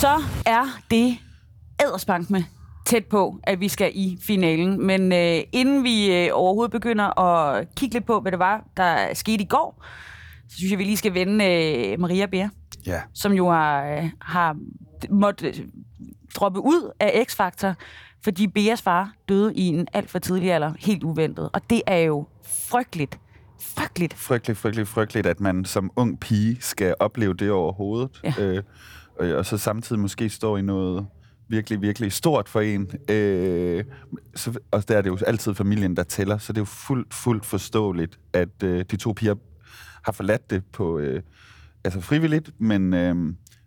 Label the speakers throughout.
Speaker 1: Så er det ædersbank med tæt på, at vi skal i finalen. Men øh, inden vi øh, overhovedet begynder at kigge lidt på, hvad det var, der skete i går, så synes jeg, vi lige skal vende øh, Maria Bær,
Speaker 2: Ja.
Speaker 1: som jo har, øh, har måttet øh, droppe ud af X-Factor, fordi Beas far døde i en alt for tidlig alder, helt uventet. Og det er jo frygteligt. Frygteligt.
Speaker 2: Frygteligt, frygteligt, frygteligt, at man som ung pige skal opleve det overhovedet.
Speaker 1: Ja.
Speaker 2: Øh, og, og så samtidig måske står i noget virkelig, virkelig stort for en. Øh, så, og der er det jo altid familien, der tæller, så det er jo fuldt, fuldt forståeligt, at øh, de to piger har forladt det på øh, altså frivilligt, men, øh,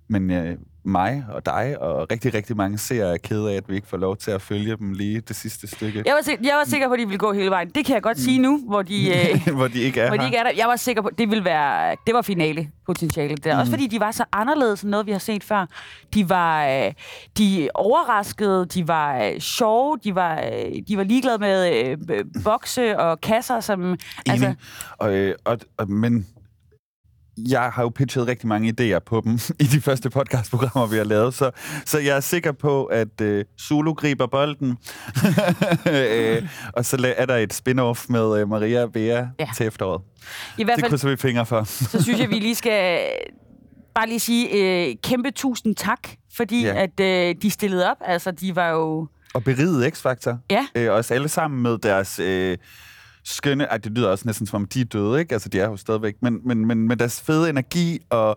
Speaker 2: men øh, mig og dig og rigtig, rigtig mange ser er kede af, at vi ikke får lov til at følge dem lige det sidste stykke,
Speaker 1: Jeg var, sik- jeg var sikker på, at de ville gå hele vejen. Det kan jeg godt sige nu, hvor de, øh,
Speaker 2: hvor de ikke er
Speaker 1: hvor de ikke er der. Jeg var sikker på, at det ville være, det var finale potentiale. Det er. Også fordi de var så anderledes end noget, vi har set før. De var øh, de overraskede, de var øh, sjove, de var, øh, de var ligeglade med øh, bokse og kasser, som...
Speaker 2: Altså, Enig. Og, øh, og, og, men jeg har jo pitchet rigtig mange idéer på dem i de første podcastprogrammer, vi har lavet, så, så jeg er sikker på, at øh, Zulu griber bolden, øh, og så er der et spin-off med øh, Maria og Bea
Speaker 1: Ja.
Speaker 2: til efteråret.
Speaker 1: I hvert
Speaker 2: Det
Speaker 1: fald,
Speaker 2: krydser vi fingre for.
Speaker 1: så synes jeg, vi lige skal bare lige sige øh, kæmpe tusind tak, fordi
Speaker 2: Ja.
Speaker 1: at øh, de stillede op. Altså, de var jo...
Speaker 2: Og berige X-Factor.
Speaker 1: Ja.
Speaker 2: Øh, os alle sammen med deres øh, skønne... Ej, det lyder også næsten som om, de er døde, ikke? Altså, de er jo stadigvæk. Men, men, men med deres fede energi, og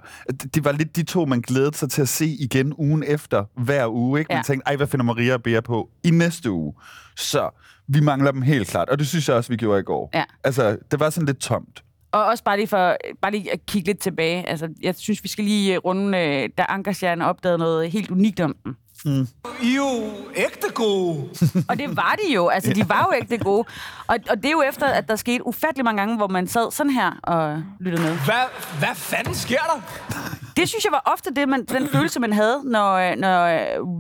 Speaker 2: det var lidt de to, man glædede sig til at se igen ugen efter, hver uge, ikke? Man
Speaker 1: Ja.
Speaker 2: tænkte, ej, hvad finder Maria og Bea på i næste uge? Så vi mangler dem helt klart, og det synes jeg også, vi gjorde i går.
Speaker 1: Ja.
Speaker 2: Altså, det var sådan lidt tomt.
Speaker 1: Og også bare lige for bare lige at kigge lidt tilbage. Altså, jeg synes, vi skal lige runde, øh, da Ankerstjerne opdagede noget helt unikt om dem.
Speaker 3: I er jo ægte gode.
Speaker 1: Og det var de jo. Altså, de var jo ikke det gode. Og, og det er jo efter, at der skete ufattelig mange gange, hvor man sad sådan her og lyttede med.
Speaker 3: Hvad, hvad fanden sker der?
Speaker 1: Det synes jeg var ofte det, man, den følelse, man havde, når, når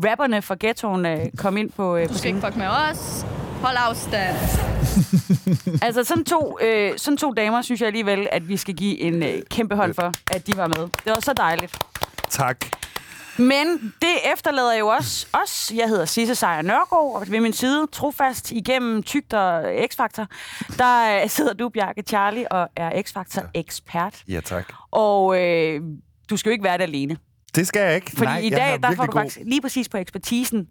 Speaker 1: rapperne fra ghettoen øh, kom ind på, øh, på
Speaker 4: Du skal ikke fuck med os. Hold afstand.
Speaker 1: Altså, sådan to, øh, sådan to damer, synes jeg alligevel, at vi skal give en øh, kæmpe hånd for, at de var med. Det var så dejligt.
Speaker 2: Tak.
Speaker 1: Men det efterlader jo også os. Jeg hedder Sisse Sejer Nørgaard, og ved min side, trofast igennem tygt og X-Factor, der øh, sidder du, Bjarke Charlie, og er X-Factor-ekspert.
Speaker 2: Ja, tak.
Speaker 1: Og øh, du skal jo ikke være det alene.
Speaker 2: Det skal jeg ikke.
Speaker 1: Fordi
Speaker 2: Nej,
Speaker 1: i dag, der får du
Speaker 2: god-
Speaker 1: faktisk lige præcis på ekspertisen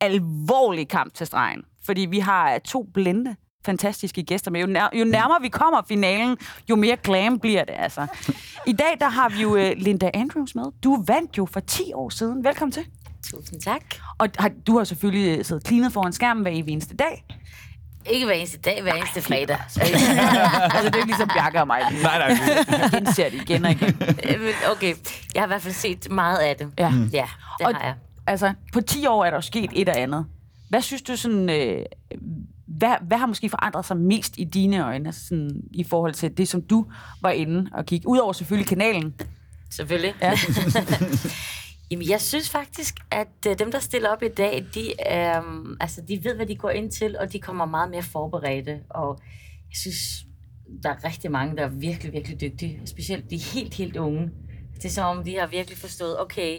Speaker 1: alvorlig kamp til stregen. Fordi vi har øh, to blinde, fantastiske gæster med. Jo, nær, jo nærmere vi kommer finalen, jo mere glam bliver det, altså. I dag, der har vi jo øh, Linda Andrews med. Du vandt jo for 10 år siden. Velkommen til.
Speaker 5: Tusind tak.
Speaker 1: Og har, du har selvfølgelig øh, siddet cleanet foran skærmen hver eneste dag.
Speaker 5: Ikke hver eneste dag, hver eneste fredag.
Speaker 1: altså, det er ikke ligesom Bjarke og mig.
Speaker 2: Nej, nej.
Speaker 1: genser det igen og igen.
Speaker 5: Øh, okay, jeg har i hvert fald set meget af det.
Speaker 1: Ja. Mm.
Speaker 5: Ja, det
Speaker 1: Og-
Speaker 5: har jeg.
Speaker 1: Altså, på 10 år er der jo sket et og andet. Hvad synes du sådan... Øh, hvad, hvad har måske forandret sig mest i dine øjne, altså sådan, i forhold til det, som du var inde og kigge? Udover selvfølgelig kanalen.
Speaker 5: Selvfølgelig.
Speaker 1: Ja.
Speaker 5: Jamen, jeg synes faktisk, at øh, dem, der stiller op i dag, de, øh, altså, de ved, hvad de går ind til, og de kommer meget mere forberedte. Og jeg synes, der er rigtig mange, der er virkelig, virkelig dygtige. Specielt de helt, helt unge. Det er som om, de har virkelig forstået, okay,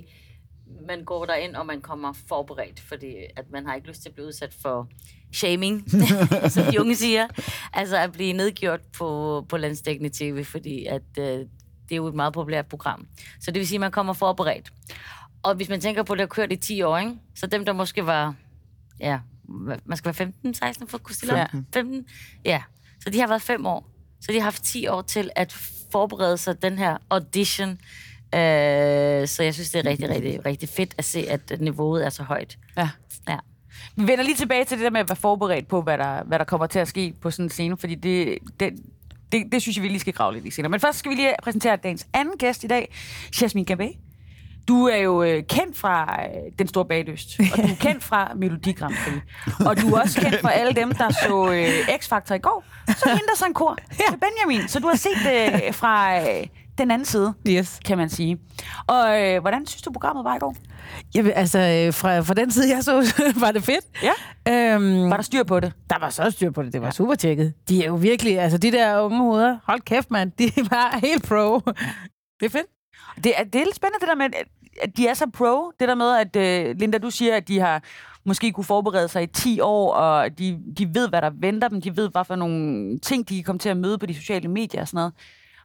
Speaker 5: man går derind, og man kommer forberedt, fordi at man har ikke lyst til at blive udsat for shaming, som de unge siger. Altså at blive nedgjort på, på landstækkende tv, fordi at, øh, det er jo et meget populært program. Så det vil sige, at man kommer forberedt. Og hvis man tænker på, at det har kørt i 10 år, ikke? så dem, der måske var, ja, man skal være 15, 16 for at kunne stille op.
Speaker 1: 15.
Speaker 5: 15. Ja, så de har været 5 år. Så de har haft 10 år til at forberede sig den her audition. Øh, så jeg synes, det er rigtig, rigtig, rigtig fedt at se, at niveauet er så højt.
Speaker 1: Ja.
Speaker 5: Ja.
Speaker 1: Vi vender lige tilbage til det der med at være forberedt på, hvad der, hvad der kommer til at ske på sådan en scene, fordi det, det, det, det synes jeg, vi lige skal grave lidt i senere. Men først skal vi lige præsentere dagens anden gæst i dag, Jasmine Gambé. Du er jo øh, kendt fra øh, Den Store Bagdyst, og du er kendt fra Melodi Grand Prix. Og du er også kendt fra alle dem, der så øh, X-Factor i går. Så hende, der sang kor til Benjamin. Så du har set det øh, fra øh, den anden side,
Speaker 6: Yes.
Speaker 1: kan man sige. Og øh, hvordan synes du, programmet var i går?
Speaker 6: Jamen, altså, øh, fra, fra den side, jeg så, var det fedt.
Speaker 1: Ja.
Speaker 6: Øhm,
Speaker 1: Var der styr på det?
Speaker 6: der var så styr på det. Det var ja. super tjekket. De er jo virkelig, altså de der unge hoveder, hold kæft mand, de var helt pro. Det er fedt.
Speaker 1: Det er, det er lidt spændende det der med, at at de er så pro. Det der med, at øh, Linda, du siger, at de har måske kunne forberede sig i 10 år, og de, de ved, hvad der venter dem. De ved, hvad for nogle ting, de kan komme til at møde på de sociale medier og sådan noget.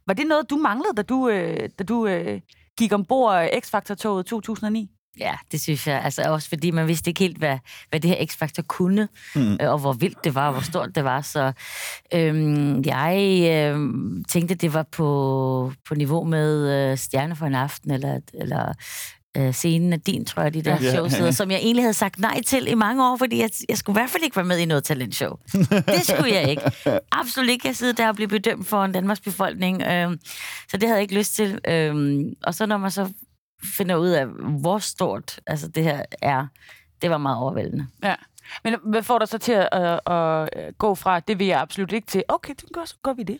Speaker 1: Var det noget, du manglede, da du, øh, da du øh, gik ombord X-Factor-toget 2009?
Speaker 5: Ja, det synes jeg. Altså også fordi man vidste ikke helt, hvad, hvad det her X-Factor kunne, mm. øh, og hvor vildt det var, og hvor stort det var. Så øhm, jeg øhm, tænkte, det var på, på niveau med øh, Stjerne for en aften, eller, eller øh, scenen af din, tror jeg, de der
Speaker 2: Ja.
Speaker 5: shows, hedder, som jeg egentlig havde sagt nej til i mange år, fordi jeg, jeg skulle i hvert fald ikke være med i noget talentshow. Det skulle jeg ikke. Absolut ikke. Jeg sidder der og bliver bedømt for en Danmarks befolkning. Øh, så det havde jeg ikke lyst til. Øh, og så når man så finder ud af, hvor stort altså det her er, det var meget overvældende.
Speaker 1: Ja. Men hvad får dig så til at, at, at gå fra, det vil jeg absolut ikke, til, okay, det gør, så gør vi det.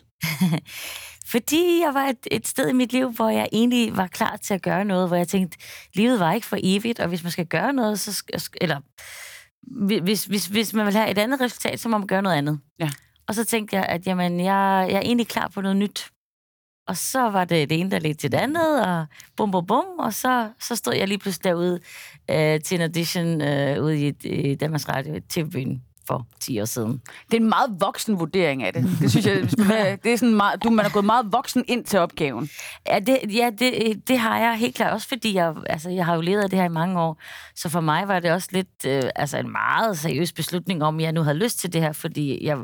Speaker 5: Fordi jeg var et, et sted i mit liv, hvor jeg egentlig var klar til at gøre noget, hvor jeg tænkte, livet var ikke for evigt, og hvis man skal gøre noget, så skal, eller hvis, hvis, hvis man vil have et andet resultat, så må man gøre noget andet.
Speaker 1: Ja.
Speaker 5: Og så tænkte jeg, at jamen, jeg, jeg er egentlig klar på noget nyt. Og så var det det ene, der ledte til det andet, og bum, bum, bum, og så, så stod jeg lige pludselig derude øh, til en audition øh, ude i, i Danmarks Radio TV-byen for 10 år siden.
Speaker 1: Det er en meget voksen vurdering af det. Det synes jeg, hvis man, det er sådan meget, du, man er gået meget voksen ind til opgaven.
Speaker 5: Ja, det, ja det, det har jeg helt klart. Også fordi jeg, altså, jeg har jo levet af det her i mange år. Så for mig var det også lidt øh, altså en meget seriøs beslutning om, at jeg nu havde lyst til det her. Fordi jeg,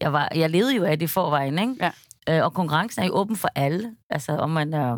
Speaker 5: jeg, var, jeg levede jo af det i forvejen, ikke?
Speaker 1: Ja.
Speaker 5: Øh, og konkurrencen er jo åben for alle. Altså, om man, er,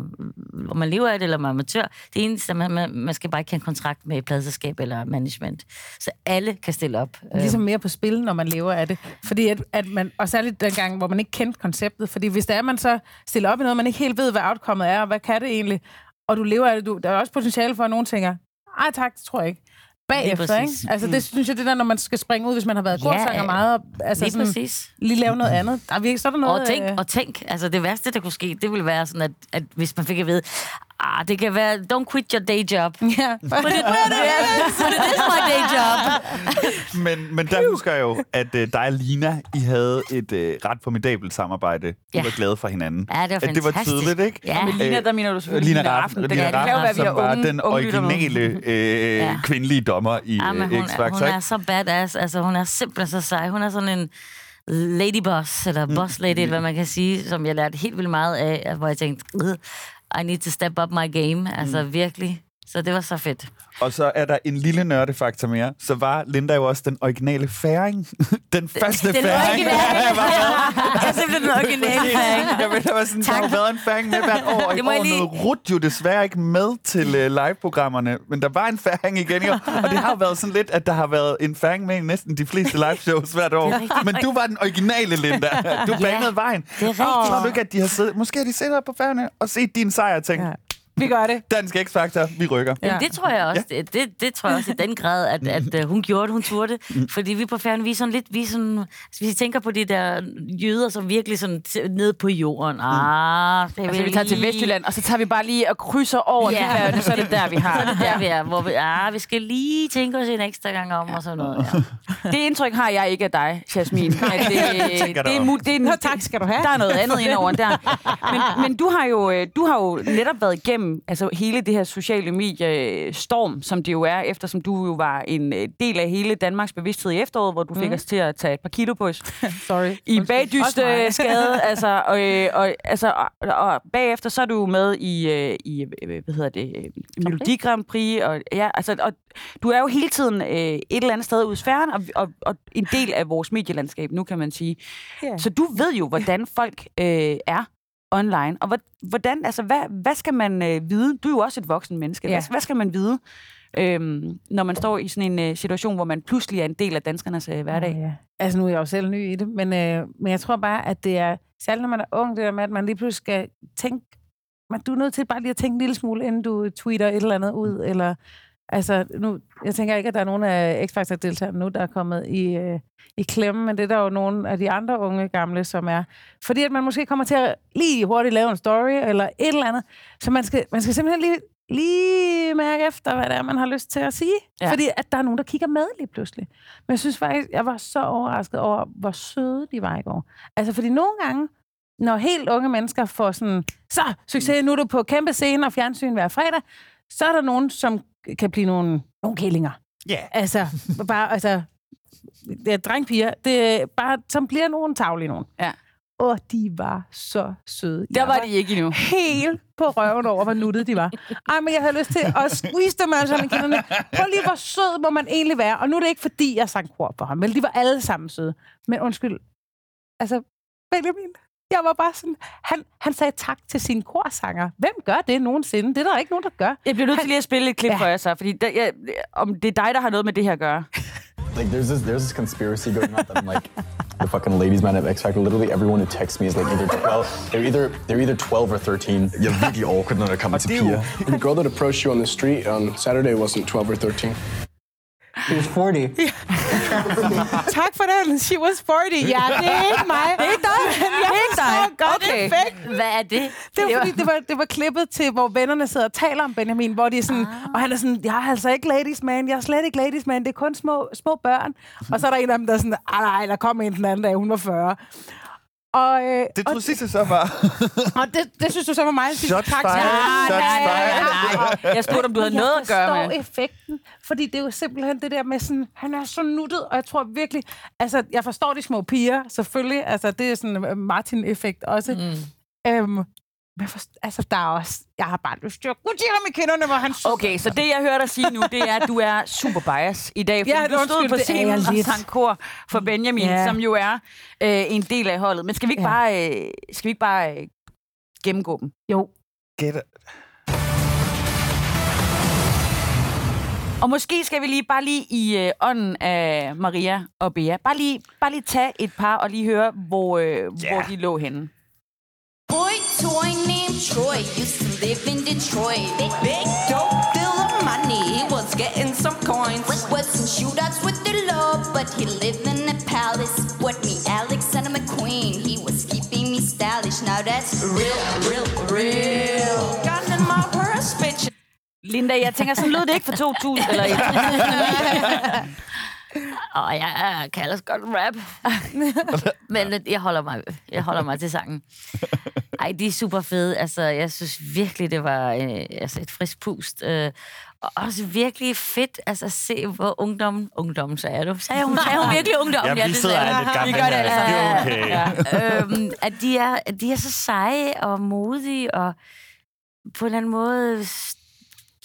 Speaker 5: om man lever af det, eller man er amatør. Det eneste, man, man, man skal bare ikke have en kontrakt med et pladselskab eller management. Så alle kan stille op. Øh,
Speaker 6: Ligesom mere på spil, når man lever af det. Fordi at, at man, og særligt dengang, hvor man ikke kendte konceptet. Fordi hvis det er, man så stiller op i noget, man ikke helt ved, hvad outcomet er, og hvad kan det egentlig, og du lever af det, du, der er også potentiale for, at nogen tænker, ej tak, det tror jeg ikke. Bagefter, ikke? Altså, det synes jeg, det der, når man skal springe ud, hvis man har været
Speaker 5: Ja,
Speaker 6: korsanger meget, og, altså
Speaker 5: lige
Speaker 6: sådan,
Speaker 5: præcis.
Speaker 6: lige lave noget andet. Der er virkelig, så der noget...
Speaker 5: Og tænk,
Speaker 6: øh,
Speaker 5: og tænk, altså det værste, der kunne ske, det ville være sådan, at, at hvis man fik at vide, ah, det kan være, don't quit your day job.
Speaker 6: Ja,
Speaker 5: But it, but it, but it is my day job.
Speaker 2: Men, men der husker jeg jo, at uh, dig og Lina, I havde et uh, ret formidabelt samarbejde. I
Speaker 5: Ja.
Speaker 2: var glade for hinanden.
Speaker 5: Ja, det var
Speaker 2: At det var
Speaker 5: fantastisk.
Speaker 2: tydeligt, ikke?
Speaker 5: Ja.
Speaker 1: Med Lina, der mener du selvfølgelig
Speaker 2: Lina
Speaker 1: Lina
Speaker 2: Raffen, Lina Raffen
Speaker 1: vi har
Speaker 2: som var
Speaker 1: unge,
Speaker 2: den originale øh,
Speaker 5: Ja.
Speaker 2: kvindelige dommer i
Speaker 5: Ja, men
Speaker 2: øh,
Speaker 5: hun, er,
Speaker 2: X-Factor.
Speaker 5: hun er så badass. Altså, hun er simpelthen så sej. Hun er sådan en ladyboss, eller
Speaker 2: Mm.
Speaker 5: boss lady, hvad man kan sige, som jeg lærte helt vildt meget af, hvor jeg tænkte, "Ugh, I need to step up my game. Altså,
Speaker 2: Mm.
Speaker 5: virkelig. Så det var så fedt.
Speaker 2: Og så er der en lille nørdefaktor mere. Så var Linda jo også den originale færing. den første
Speaker 5: Den
Speaker 2: færing.
Speaker 5: originale. Jeg er simpelthen den originale færing.
Speaker 2: Jeg ved, der var sådan, der har jo været en færing med hvert år. og I år
Speaker 5: lige-
Speaker 2: nåede jo desværre ikke med til uh, live-programmerne, men der var en færing igen i år. Og det har jo været sådan lidt, at der har været en færing med i næsten de fleste live-shows hvert år. Men du var den originale, Linda. Du banede vejen.
Speaker 5: det er rigtigt.
Speaker 2: Tror du ikke, at de har siddet... Måske har de siddet her på færgerne og set din sejr og tænkt,
Speaker 6: Ja. Vi gør det.
Speaker 2: dansk X-Factor, vi rykker.
Speaker 5: Ja. det tror jeg også. Det, det, det tror jeg også i den grad, at, at uh, hun gjorde det, hun turde det. Fordi vi på færden, vi er sådan lidt, vi er sådan, altså, vi tænker på de der jøder, som virkelig sådan t- ned på jorden. Ah, det
Speaker 1: Altså, vi tager til Vestjylland, og så tager vi bare lige og krydser over
Speaker 5: Ja.
Speaker 1: til færgerne, så er det der, vi har.
Speaker 5: Så er det der, vi er, hvor vi, ah, vi skal lige tænke os en ekstra gang om, og sådan noget. Ja.
Speaker 1: Det indtryk har jeg ikke af dig, Jasmine. At det, det, er, mu- det er,
Speaker 6: Nå, tak skal du have.
Speaker 1: Der er noget andet indover der. Men, men du, har jo, øh, du har jo netop været igennem altså, hele det her sociale medie-storm, som det jo er, eftersom du jo var en øh, del af hele Danmarks bevidsthed i efteråret, hvor du fik os til at tage et par kilo på os.
Speaker 6: Sorry.
Speaker 1: i bagdyst øh, skade, altså, og, øh, og, altså, og, og bagefter så er du med i, øh, i øh, hvad hedder det, øh, Melodi Grand Prix, og, ja, altså, og du er jo hele tiden øh, et eller andet sted ude i sfæren, og, og, og en del af vores medielandskab, nu kan man sige.
Speaker 6: Ja.
Speaker 1: Så du ved jo, hvordan folk øh, er online, og hvor- hvordan, altså, hvad, hvad skal man øh, vide? Du er jo også et voksen menneske.
Speaker 6: Ja.
Speaker 1: Hvad, hvad skal man vide, øhm, når man står i sådan en øh, situation, hvor man pludselig er en del af danskernes øh, hverdag?
Speaker 6: Ja. Altså, nu er jeg jo selv ny i det, men, øh, men jeg tror bare, at det er, særligt når man er ung, det der med, at man lige pludselig skal tænke, man, du er nødt til bare lige at tænke en lille smule, inden du tweeter et eller andet ud, eller, altså, nu, jeg tænker ikke, at der er nogen af X-Factor-deltagerne nu, der er kommet i, øh, i klemme, men det er der jo nogle af de andre unge gamle, som er, fordi at man måske kommer til at lige hurtigt lave en story, eller et eller andet, så man skal, man skal simpelthen lige, lige mærke efter, hvad det er, man har lyst til at sige.
Speaker 1: Ja.
Speaker 6: Fordi at der er nogen, der kigger med lige pludselig. Men jeg synes faktisk, jeg var så overrasket over, hvor søde de var i går. Altså, fordi nogle gange, når helt unge mennesker får sådan, så succes, nu er du på kæmpe scene og fjernsyn hver fredag, Så er der nogen, som kan blive nogle, nogle kællinger.
Speaker 2: Ja.
Speaker 6: Altså, bare, altså, det er drengpiger, det er bare, som bliver nogle tavlige nogen.
Speaker 1: Ja.
Speaker 6: Og de var så søde.
Speaker 1: Der
Speaker 6: Jeg
Speaker 1: var de ikke endnu.
Speaker 6: helt på røven over, hvor nuttet de var. Ej, men jeg havde lyst til at squeeze dem alle sammen i kinderne. Prøv lige, hvor sød må man egentlig være. Og nu er det ikke, fordi jeg sang kor for ham. Vel, de var alle sammen søde. Men undskyld, altså, Benjamin, jeg var bare sådan... Han, han sagde tak til sine korsanger. Hvem gør det nogensinde? Det er der ikke nogen, der gør.
Speaker 1: Jeg bliver nødt til lige at spille et klip
Speaker 6: Ja.
Speaker 1: for jer så, fordi der, jeg, om det er dig, der har noget med det her at gøre.
Speaker 7: Like there's this there's this conspiracy going on that I'm like the fucking ladies man at X Factor. Literally everyone who texts me is like either 12 they're either they're either 12 or 13.
Speaker 8: Jeg er virkelig awkward, når det kommer til piger.
Speaker 9: The girl that approached you on the street on Saturday wasn't 12 or 13.
Speaker 7: She was 40.
Speaker 6: Tak for den. She was 40. Ja, det er ikke mig. Det er ikke dig. Jeg
Speaker 1: Det er ikke dig.
Speaker 6: godt
Speaker 1: Okay.
Speaker 6: effekten.
Speaker 5: Hvad er det?
Speaker 6: Det var, fordi, det var, det var klippet til, hvor vennerne sidder og taler om Benjamin, hvor de er sådan, ah. og han er sådan, jeg er altså ikke ladies man, jeg er slet ikke ladies man, det er kun små, små børn. Og så er der en af dem, der er sådan, "Ej, nej, der kom en den anden dag, hun var 40. Og, øh,
Speaker 2: Det tror Sisse så var.
Speaker 6: og det, det synes du så var mig. Jeg synes,
Speaker 2: Shots
Speaker 6: tak til
Speaker 2: fired.
Speaker 6: dig.
Speaker 2: Shots
Speaker 6: Nej, nej, nej, nej.
Speaker 1: Jeg spurgte, om du havde
Speaker 6: Men
Speaker 1: noget at gøre
Speaker 6: Jeg
Speaker 1: med.
Speaker 6: forstår effekten, fordi det er jo simpelthen det der med sådan, han er så nuttet, og jeg tror virkelig, altså, jeg forstår de små piger, selvfølgelig, altså, det er sådan Martin-effekt også. Mm. Øhm, men for, altså, der er også, jeg har bare lyst til at kunne ham i kinderne, hvor han
Speaker 1: Okay, så det, jeg hører dig sige nu, det er, at du er super bias i dag, fordi
Speaker 6: Ja,
Speaker 1: du stod på scenen og sang kor for Benjamin,
Speaker 6: Ja.
Speaker 1: ja. som jo er øh, en del af holdet. Men skal vi ikke
Speaker 6: Ja.
Speaker 1: bare, øh, skal vi ikke bare øh, gennemgå dem?
Speaker 6: Jo,
Speaker 2: Get it.
Speaker 1: Og måske skal vi lige bare lige i øh, ånden af Maria og Bea, bare lige, bare lige tage et par og lige høre, hvor, øh, yeah. hvor de lå henne.
Speaker 4: Boy toy named Troy used to live in Detroit. Big, big dope bill of money, he was getting some coins. Wasn't shootouts with the law, but he lived in a palace. What me, Alexander McQueen, he was keeping me stylish. Now that's real, real, real. Gun in my purse, bitch.
Speaker 1: Linda, jeg tænker, sådan lød det ikke for 2000, eller i 2000.
Speaker 5: Og jeg kan ellers godt rap. Men øh, jeg holder, mig, jeg holder mig til sangen. Ej, de er super fede. Altså, jeg synes virkelig, det var øh, altså et frisk pust. Øh, og også virkelig fedt altså, at se, hvor ungdommen... Ungdommen, sagde du. Sagde hun, sagde hun virkelig ungdommen?
Speaker 8: Ja, vi
Speaker 5: det
Speaker 8: sidder er
Speaker 5: hun.
Speaker 8: lidt gamle
Speaker 1: Vi gør det.
Speaker 8: Det er okay.
Speaker 5: øhm, at de er, at de er så seje og modige og på en eller anden måde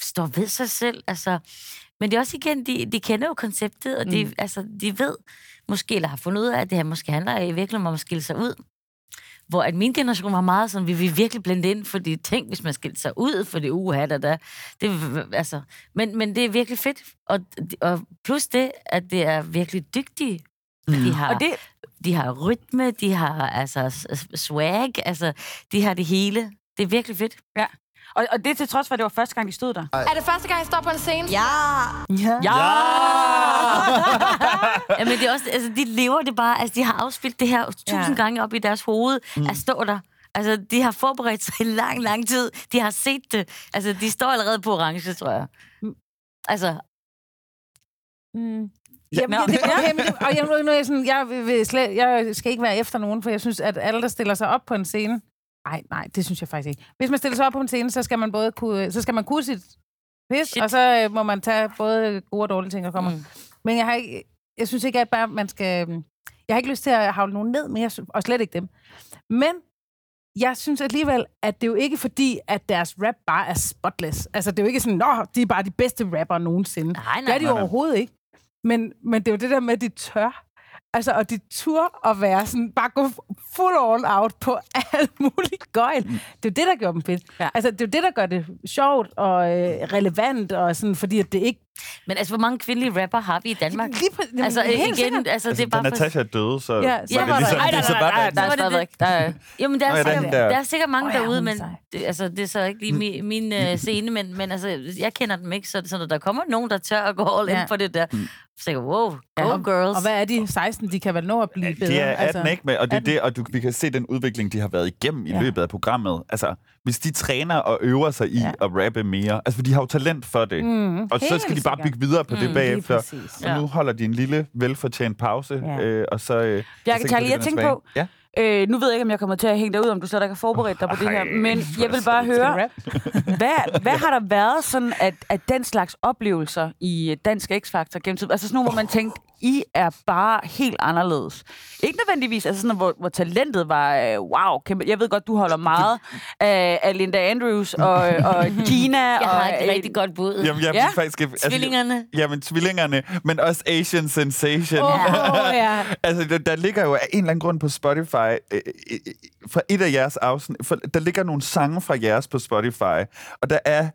Speaker 5: står ved sig selv. Altså, men det er også igen, de, de kender jo konceptet, og de, mm. altså, de ved måske, eller har fundet ud af, at det her måske handler i virkeligheden om at skille sig ud. Hvor at min generation var meget sådan, vi vil virkelig blende ind, fordi tænk, hvis man skilte sig ud, for det uha, der, der. Det, altså, men, men det er virkelig fedt. Og, og plus det, at det er virkelig dygtige. Mm. De har,
Speaker 1: Og det,
Speaker 5: de har rytme, de har altså swag, altså de har det hele. Det er virkelig fedt.
Speaker 1: ja. Og, og det til trods for, at det var første gang, de stod der.
Speaker 10: Er det første gang, I står på en scene?
Speaker 4: Ja.
Speaker 1: Ja!
Speaker 5: Ja, men det er også, altså, de lever det bare, altså de har afspillet det her tusind
Speaker 6: Ja.
Speaker 5: ja. gange op i deres hoved, mm. at stå der. Altså, de har forberedt sig i lang, lang tid. De har set det. Altså, de står allerede på orange, tror jeg. Altså,
Speaker 6: Mm.
Speaker 1: Ja,
Speaker 6: Jamen, det, det, okay, men det, og nu, er jeg, sådan, jeg, vil, vil slet, jeg skal ikke være efter nogen, for jeg synes, at alle, der stiller sig op på en scene... Nej, nej, det synes jeg faktisk ikke. Hvis man stiller sig op på en scene, så skal man både kunne, så skal man kunne sit pis,
Speaker 5: Shit.
Speaker 6: og så øh, må man tage både gode og dårlige ting, der kommer. Mm. Men jeg har ikke, jeg synes ikke, at bare man skal... Jeg har ikke lyst til at havle nogen ned, men jeg, og slet ikke dem. Men jeg synes alligevel, at det er jo ikke fordi, at deres rap bare er spotless. Altså, det er jo ikke sådan, nå, de er bare de bedste rapper nogensinde.
Speaker 5: nej,
Speaker 6: Det er
Speaker 5: nej.
Speaker 6: de jo overhovedet ikke. Men, men det er jo det der med, at de tør. Altså, og de tur at være sådan, bare gå full all out på alt muligt gøjl. Det er jo det, der gør dem fedt.
Speaker 1: Ja.
Speaker 6: Altså, det er jo det, der gør det sjovt og øh, relevant, og sådan, fordi at det ikke...
Speaker 5: Men altså, hvor mange kvindelige rapper har vi i Danmark?
Speaker 6: Lige på, jamen,
Speaker 5: Altså,
Speaker 6: helt
Speaker 5: igen,
Speaker 6: sikkert.
Speaker 5: altså,
Speaker 2: Altså,
Speaker 5: det er bare...
Speaker 2: da
Speaker 5: for-
Speaker 2: Natasha døde, så,
Speaker 6: Ja, så
Speaker 2: var det ligesom...
Speaker 1: Nej, nej,
Speaker 2: det,
Speaker 1: nej, er
Speaker 5: det
Speaker 1: stadigvæk. Der er,
Speaker 5: Jamen, der er, sikkert,
Speaker 2: der-
Speaker 5: er sikkert mange derude,
Speaker 6: er
Speaker 5: men det, altså, det er så ikke lige min, min uh, scene, men, men altså, jeg kender dem ikke, så, så når der kommer nogen, der tør at gå all in
Speaker 6: Ja.
Speaker 5: på det der, så tænker jeg, wow, go
Speaker 6: Ja.
Speaker 5: girls.
Speaker 6: Og hvad er de? 16? De kan vel nå at blive bedre.
Speaker 2: De er 18, ikke? Med, og det er
Speaker 6: 18.
Speaker 2: det, og du, vi kan se den udvikling, de har været igennem i
Speaker 6: Ja.
Speaker 2: løbet af programmet. Altså, hvis de træner og øver sig i
Speaker 6: Ja.
Speaker 2: at rappe mere, altså, for de har jo talent for det.
Speaker 6: Mm,
Speaker 2: Og så skal de bare bygge videre på det
Speaker 5: Mm,
Speaker 2: bagefter.
Speaker 6: Lige præcis.
Speaker 2: Og nu holder de en lille, velfortjent pause,
Speaker 6: Ja.
Speaker 2: øh, og så... Øh,
Speaker 1: Charlie, jeg
Speaker 2: vender
Speaker 1: tænker
Speaker 2: tilbage.
Speaker 1: på,
Speaker 2: Ja.
Speaker 1: Øh, nu ved jeg ikke, om jeg kommer til at hænge dig ud, om du slet ikke har forberedt dig på det her, men jeg vil bare høre, hvad, hvad har der været sådan, at, at den slags oplevelser i Dansk X-Factor gennem tiden? Altså sådan nogle, hvor man tænkte, I er bare helt anderledes. Ikke nødvendigvis, altså sådan, hvor, hvor talentet var, øh, wow, kæmpe. Jeg ved godt, du holder meget af, af Linda Andrews og, og Gina.
Speaker 5: Jeg
Speaker 1: og,
Speaker 5: har et
Speaker 1: øh,
Speaker 5: rigtig godt bud.
Speaker 2: Jamen, jeg
Speaker 1: Ja.
Speaker 2: faktisk... Altså,
Speaker 5: Tvillingerne.
Speaker 2: Jamen, tvillingerne, men også Asian Sensation.
Speaker 6: Åh, ja.
Speaker 2: altså, der, der ligger jo af en eller anden grund på Spotify, øh, øh, øh, fra et af jeres afsnit, for, der ligger nogle sange fra jeres på Spotify, og der er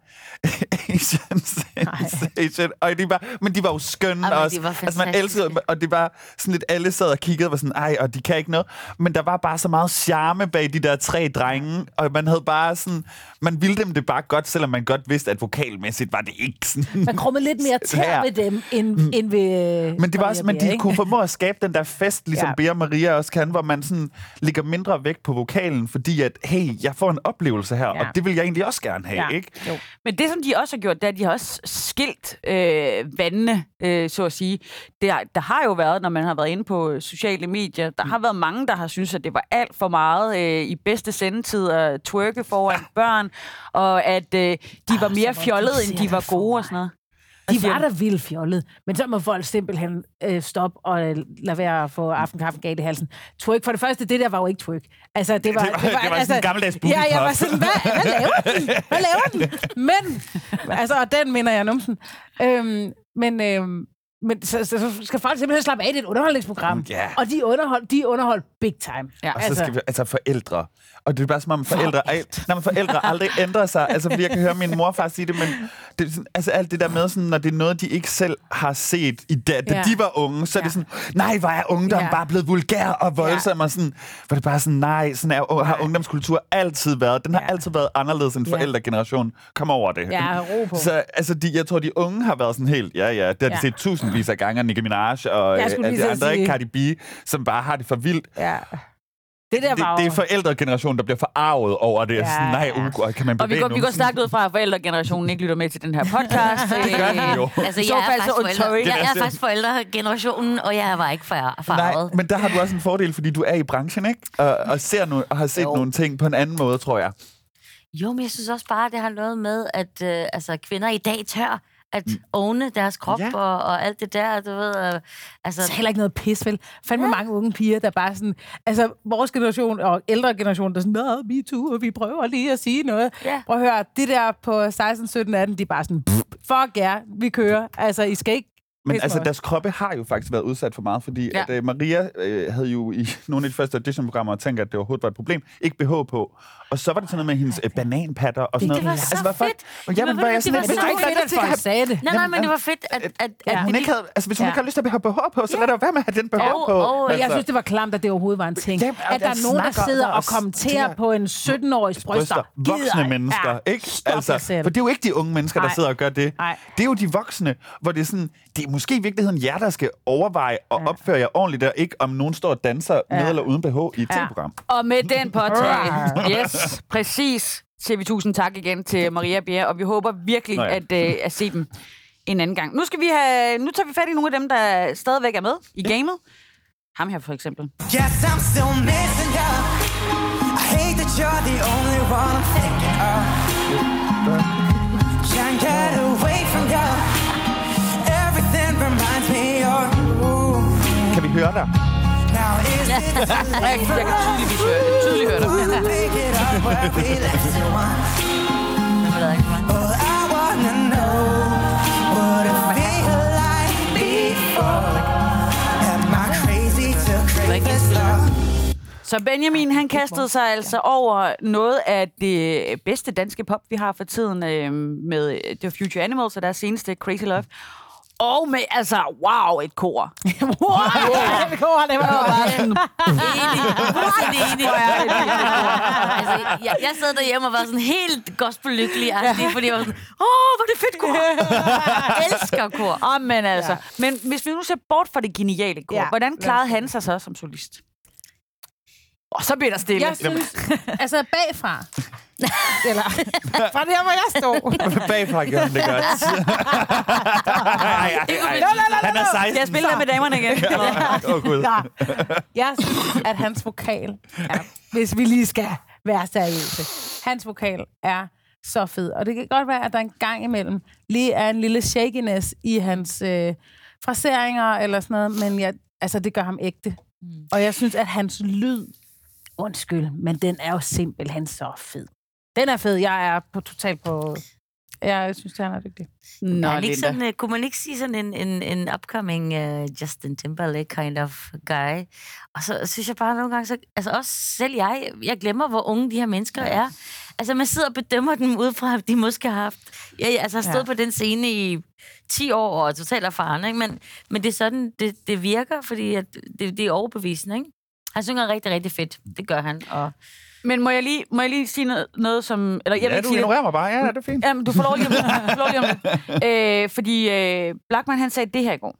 Speaker 2: Asian Sensation, og de var, men de var jo skønne
Speaker 5: Jamen,
Speaker 2: også.
Speaker 5: de var
Speaker 2: altså, man
Speaker 5: fantastiske.
Speaker 2: Dem, og det var sådan lidt, alle sad og kiggede og var sådan, ej, og de kan ikke noget. Men der var bare så meget charme bag de der tre drenge, og man havde bare sådan, man ville dem det bare godt, selvom man godt vidste, at vokalmæssigt var det ikke sådan.
Speaker 6: Man krummede lidt mere tær ved dem, end, mm. end ved...
Speaker 2: Men det var også, men de
Speaker 6: ikke?
Speaker 2: kunne formå at skabe den der fest, ligesom
Speaker 6: Ja.
Speaker 2: Bea og Maria også kan, hvor man sådan ligger mindre vægt på vokalen, fordi at, hey, jeg får en oplevelse her,
Speaker 6: ja.
Speaker 2: og det vil jeg egentlig også gerne have,
Speaker 6: Ja.
Speaker 2: ikke?
Speaker 6: Jo.
Speaker 1: Men det, som de også har gjort, det er, at de har også skilt øh, vandene, øh, så at sige. Der, der har jo været, når man har været inde på sociale medier, der har været mange, der har syntes, at det var alt for meget øh, i bedste sendetid at twerke foran børn, og at øh, de var mere
Speaker 6: hvor
Speaker 1: fjollede, end de
Speaker 6: det
Speaker 1: var gode og sådan noget.
Speaker 6: De var da vildt fjollet. Men så må folk simpelthen øh, stoppe og øh, lade være at få aftenkaffen galt i halsen. Twerk, for det første, det der var jo ikke twerk. Altså, det var,
Speaker 2: Det var- det var sådan en gammeldags
Speaker 6: Ja, jeg var sådan, hvad, hvad laver den? Hvad laver den? Men, altså, og den minder jeg numsen. Øhm, men, øhm, men så, så, så, skal folk simpelthen slappe af, det er et underholdningsprogram.
Speaker 2: Ja.
Speaker 6: Og de underhold, de underhold big time.
Speaker 1: Ja.
Speaker 2: Og så skal vi, altså forældre. Og det er bare som om forældre, ej, nej, men forældre aldrig ændrer sig. Altså, fordi jeg kan høre min mor og far sige det, men det, sådan, altså alt det der med, sådan, når det er noget, de ikke selv har set, i da, da
Speaker 6: Ja.
Speaker 2: de var unge, så er det
Speaker 6: Ja.
Speaker 2: sådan, nej, hvor er ungdom
Speaker 6: Ja.
Speaker 2: bare blevet vulgær og voldsom, og sådan, hvor det bare sådan, nej, sådan er, har ungdomskultur altid været. Den har
Speaker 6: Ja.
Speaker 2: altid været anderledes end
Speaker 6: Ja.
Speaker 2: forældregenerationen. Kom over det.
Speaker 6: Ja, ro på.
Speaker 2: Så altså, de, jeg tror, de unge har været sådan helt, ja, ja, det har de
Speaker 6: Ja.
Speaker 2: set tusindvis af gange, og Nicki Minaj og øh, de andre, ikke
Speaker 6: sige-
Speaker 2: Cardi B, som bare har det for vildt
Speaker 6: Ja. Det der
Speaker 2: det,
Speaker 6: var
Speaker 2: det er forældregenerationen, der bliver forarvet over det.
Speaker 6: Ja,
Speaker 2: sådan, nej, uh, kan man
Speaker 1: Og vi
Speaker 2: bevæge
Speaker 1: går, vi går stærkt ud fra, at forældregenerationen ikke lytter med til den her podcast. det
Speaker 2: gør de jo.
Speaker 5: Altså,
Speaker 1: I så
Speaker 5: jeg er, faktisk forældre, jeg, jeg er
Speaker 2: Det
Speaker 5: faktisk forældregenerationen, og jeg var ikke for,
Speaker 2: Nej, men der har du også en fordel, fordi du er i branchen, ikke? Og, og, ser nu, og har set
Speaker 5: Jo.
Speaker 2: nogle ting på en anden måde, tror jeg.
Speaker 5: Jo, men jeg synes også bare, at det har noget med, at øh, altså, kvinder i dag tør at åne deres krop
Speaker 2: Ja.
Speaker 5: ja. og, og alt det der, du ved. Øh, altså,
Speaker 6: Så heller ikke noget pis, vel? Fandme mange unge piger, der bare sådan... Altså, vores generation og ældre generation, der er sådan, Nå, me too, og vi prøver lige at sige noget.
Speaker 5: Ja.
Speaker 6: Prøv at høre, det der på 16, 17, 18, de er bare sådan, "Pff, fuck ja, vi kører. Altså, I skal ikke
Speaker 2: Men altså, deres kroppe har jo faktisk været udsat for meget, fordi
Speaker 1: Ja.
Speaker 2: ja. at, uh, Maria øh, havde jo i nogle af de første auditionprogrammer tænkt, at det overhovedet var et problem. Ikke BH på. Og så var det sådan noget med hendes øh, bananpatter og sådan
Speaker 5: Det
Speaker 2: noget.
Speaker 5: var så
Speaker 2: hvad folk-
Speaker 5: fedt.
Speaker 2: Og
Speaker 5: Det
Speaker 2: jamen,
Speaker 5: var-
Speaker 2: var jeg
Speaker 5: det
Speaker 2: sådan,
Speaker 5: var
Speaker 2: lidt,
Speaker 5: så
Speaker 2: "Hvis du ikke
Speaker 6: fedt, at folk sagde det.
Speaker 5: nej, nej, men det var fedt, at, at, at,
Speaker 2: at hun ikke havde, altså, hvis hun ikke har lyst til at have BH på, så lad da være med at have den
Speaker 5: Ja.
Speaker 2: på.
Speaker 5: Og-
Speaker 6: Men jeg
Speaker 2: Altså,
Speaker 6: synes, det var klamt, at det overhovedet var en ting. At der er nogen, der sidder
Speaker 2: der
Speaker 6: og kommenterer på en 17-årigs bryster.
Speaker 2: Voksne mennesker, ikke? Altså, for
Speaker 6: det.
Speaker 2: det er jo ikke de unge mennesker, der sidder og gør det. Det er jo de voksne, hvor det er sådan, det er måske i virkeligheden jer, der skal overveje og opføre jer ordentligt, og ikke om nogen står og danser med eller uden BH i et tv-program.
Speaker 1: Og med den påtale, yes, præcis, siger vi tusind tak igen til Maria Bjerre, og vi håber virkelig
Speaker 2: Nå ja.
Speaker 1: at, øh, at se dem en anden gang. Nu skal vi have, nu tager vi fat i nogle af dem, der stadigvæk er med i gamet. Ham her for eksempel.
Speaker 10: Yes, I'm still missing you. I hate that you're the only one I'm thinking of. Can't get away from you. Everything reminds me of you.
Speaker 2: Kan vi høre dig?
Speaker 10: Now is it too
Speaker 1: Jeg,
Speaker 10: late for
Speaker 1: jeg kan tydeligvis høre det. Tydeligt høre det
Speaker 10: us to pick it up where we left it once?
Speaker 5: Jeg
Speaker 10: I wanna know would it feel like before? Am I crazy to crave this love?
Speaker 1: Så Benjamin, han kastede sig altså over noget af det bedste danske pop, vi har for tiden øh, med øh, The Future Animals og deres seneste Crazy Love. Og med, altså, wow, et kor.
Speaker 6: wow, det var det var bare sådan,
Speaker 5: Enig. Fuldstændig enig. altså, jeg, jeg sad derhjemme og var sådan helt gospel-lykkelig, ja. fordi jeg var sådan, åh, hvor er det fedt kor. Jeg elsker kor.
Speaker 1: Oh, men altså, ja. men hvis vi nu ser bort fra det geniale kor,
Speaker 6: Ja,
Speaker 1: hvordan klarede han sig så som solist? Og så bliver der stille.
Speaker 6: Jeg synes, altså bagfra, eller fra der, hvor jeg står,
Speaker 2: Bagfra gjorde han det godt. ej, ej, ej. Han er 16.
Speaker 1: Skal jeg spille der med damerne igen?
Speaker 2: Åh, oh, Gud.
Speaker 6: Jeg synes, at hans vokal, er, hvis vi lige skal være seriøse, hans vokal er så fed. Og det kan godt være, at der en gang imellem lige er en lille shakiness i hans øh, fraseringer eller sådan noget, men jeg, altså, det gør ham ægte. Mm. Og jeg synes, at hans lyd, undskyld, men den er jo simpelthen så fed. Den er fed. Jeg er på totalt på... Jeg synes, han er dygtig.
Speaker 1: Nå,
Speaker 5: er ikke sådan, uh, kunne man ikke sige sådan en, en, en upcoming uh, Justin Timberlake kind of guy? Og så synes jeg bare nogle gange, så, altså også selv jeg, jeg glemmer, hvor unge de her mennesker ja. er. Altså man sidder og bedømmer dem ud fra, at de måske har haft, ja, ja, altså har stået
Speaker 6: ja.
Speaker 5: på den scene i 10 år og er totalt erfaren, ikke? Men, men det er sådan, det, det virker, fordi at det, det er overbevisende, ikke? Han synger rigtig, rigtig fedt. Det gør han. Og
Speaker 1: Men må jeg lige, må jeg lige sige noget, noget som... Eller, jeg vil
Speaker 2: Ja,
Speaker 1: ikke
Speaker 2: du
Speaker 1: sige det.
Speaker 2: ignorerer mig bare. Ja, det er fint.
Speaker 1: Jamen, du får lov lige om lidt. Du får lov lige om lidt. Øh, fordi øh, Blackman, han sagde det her i går.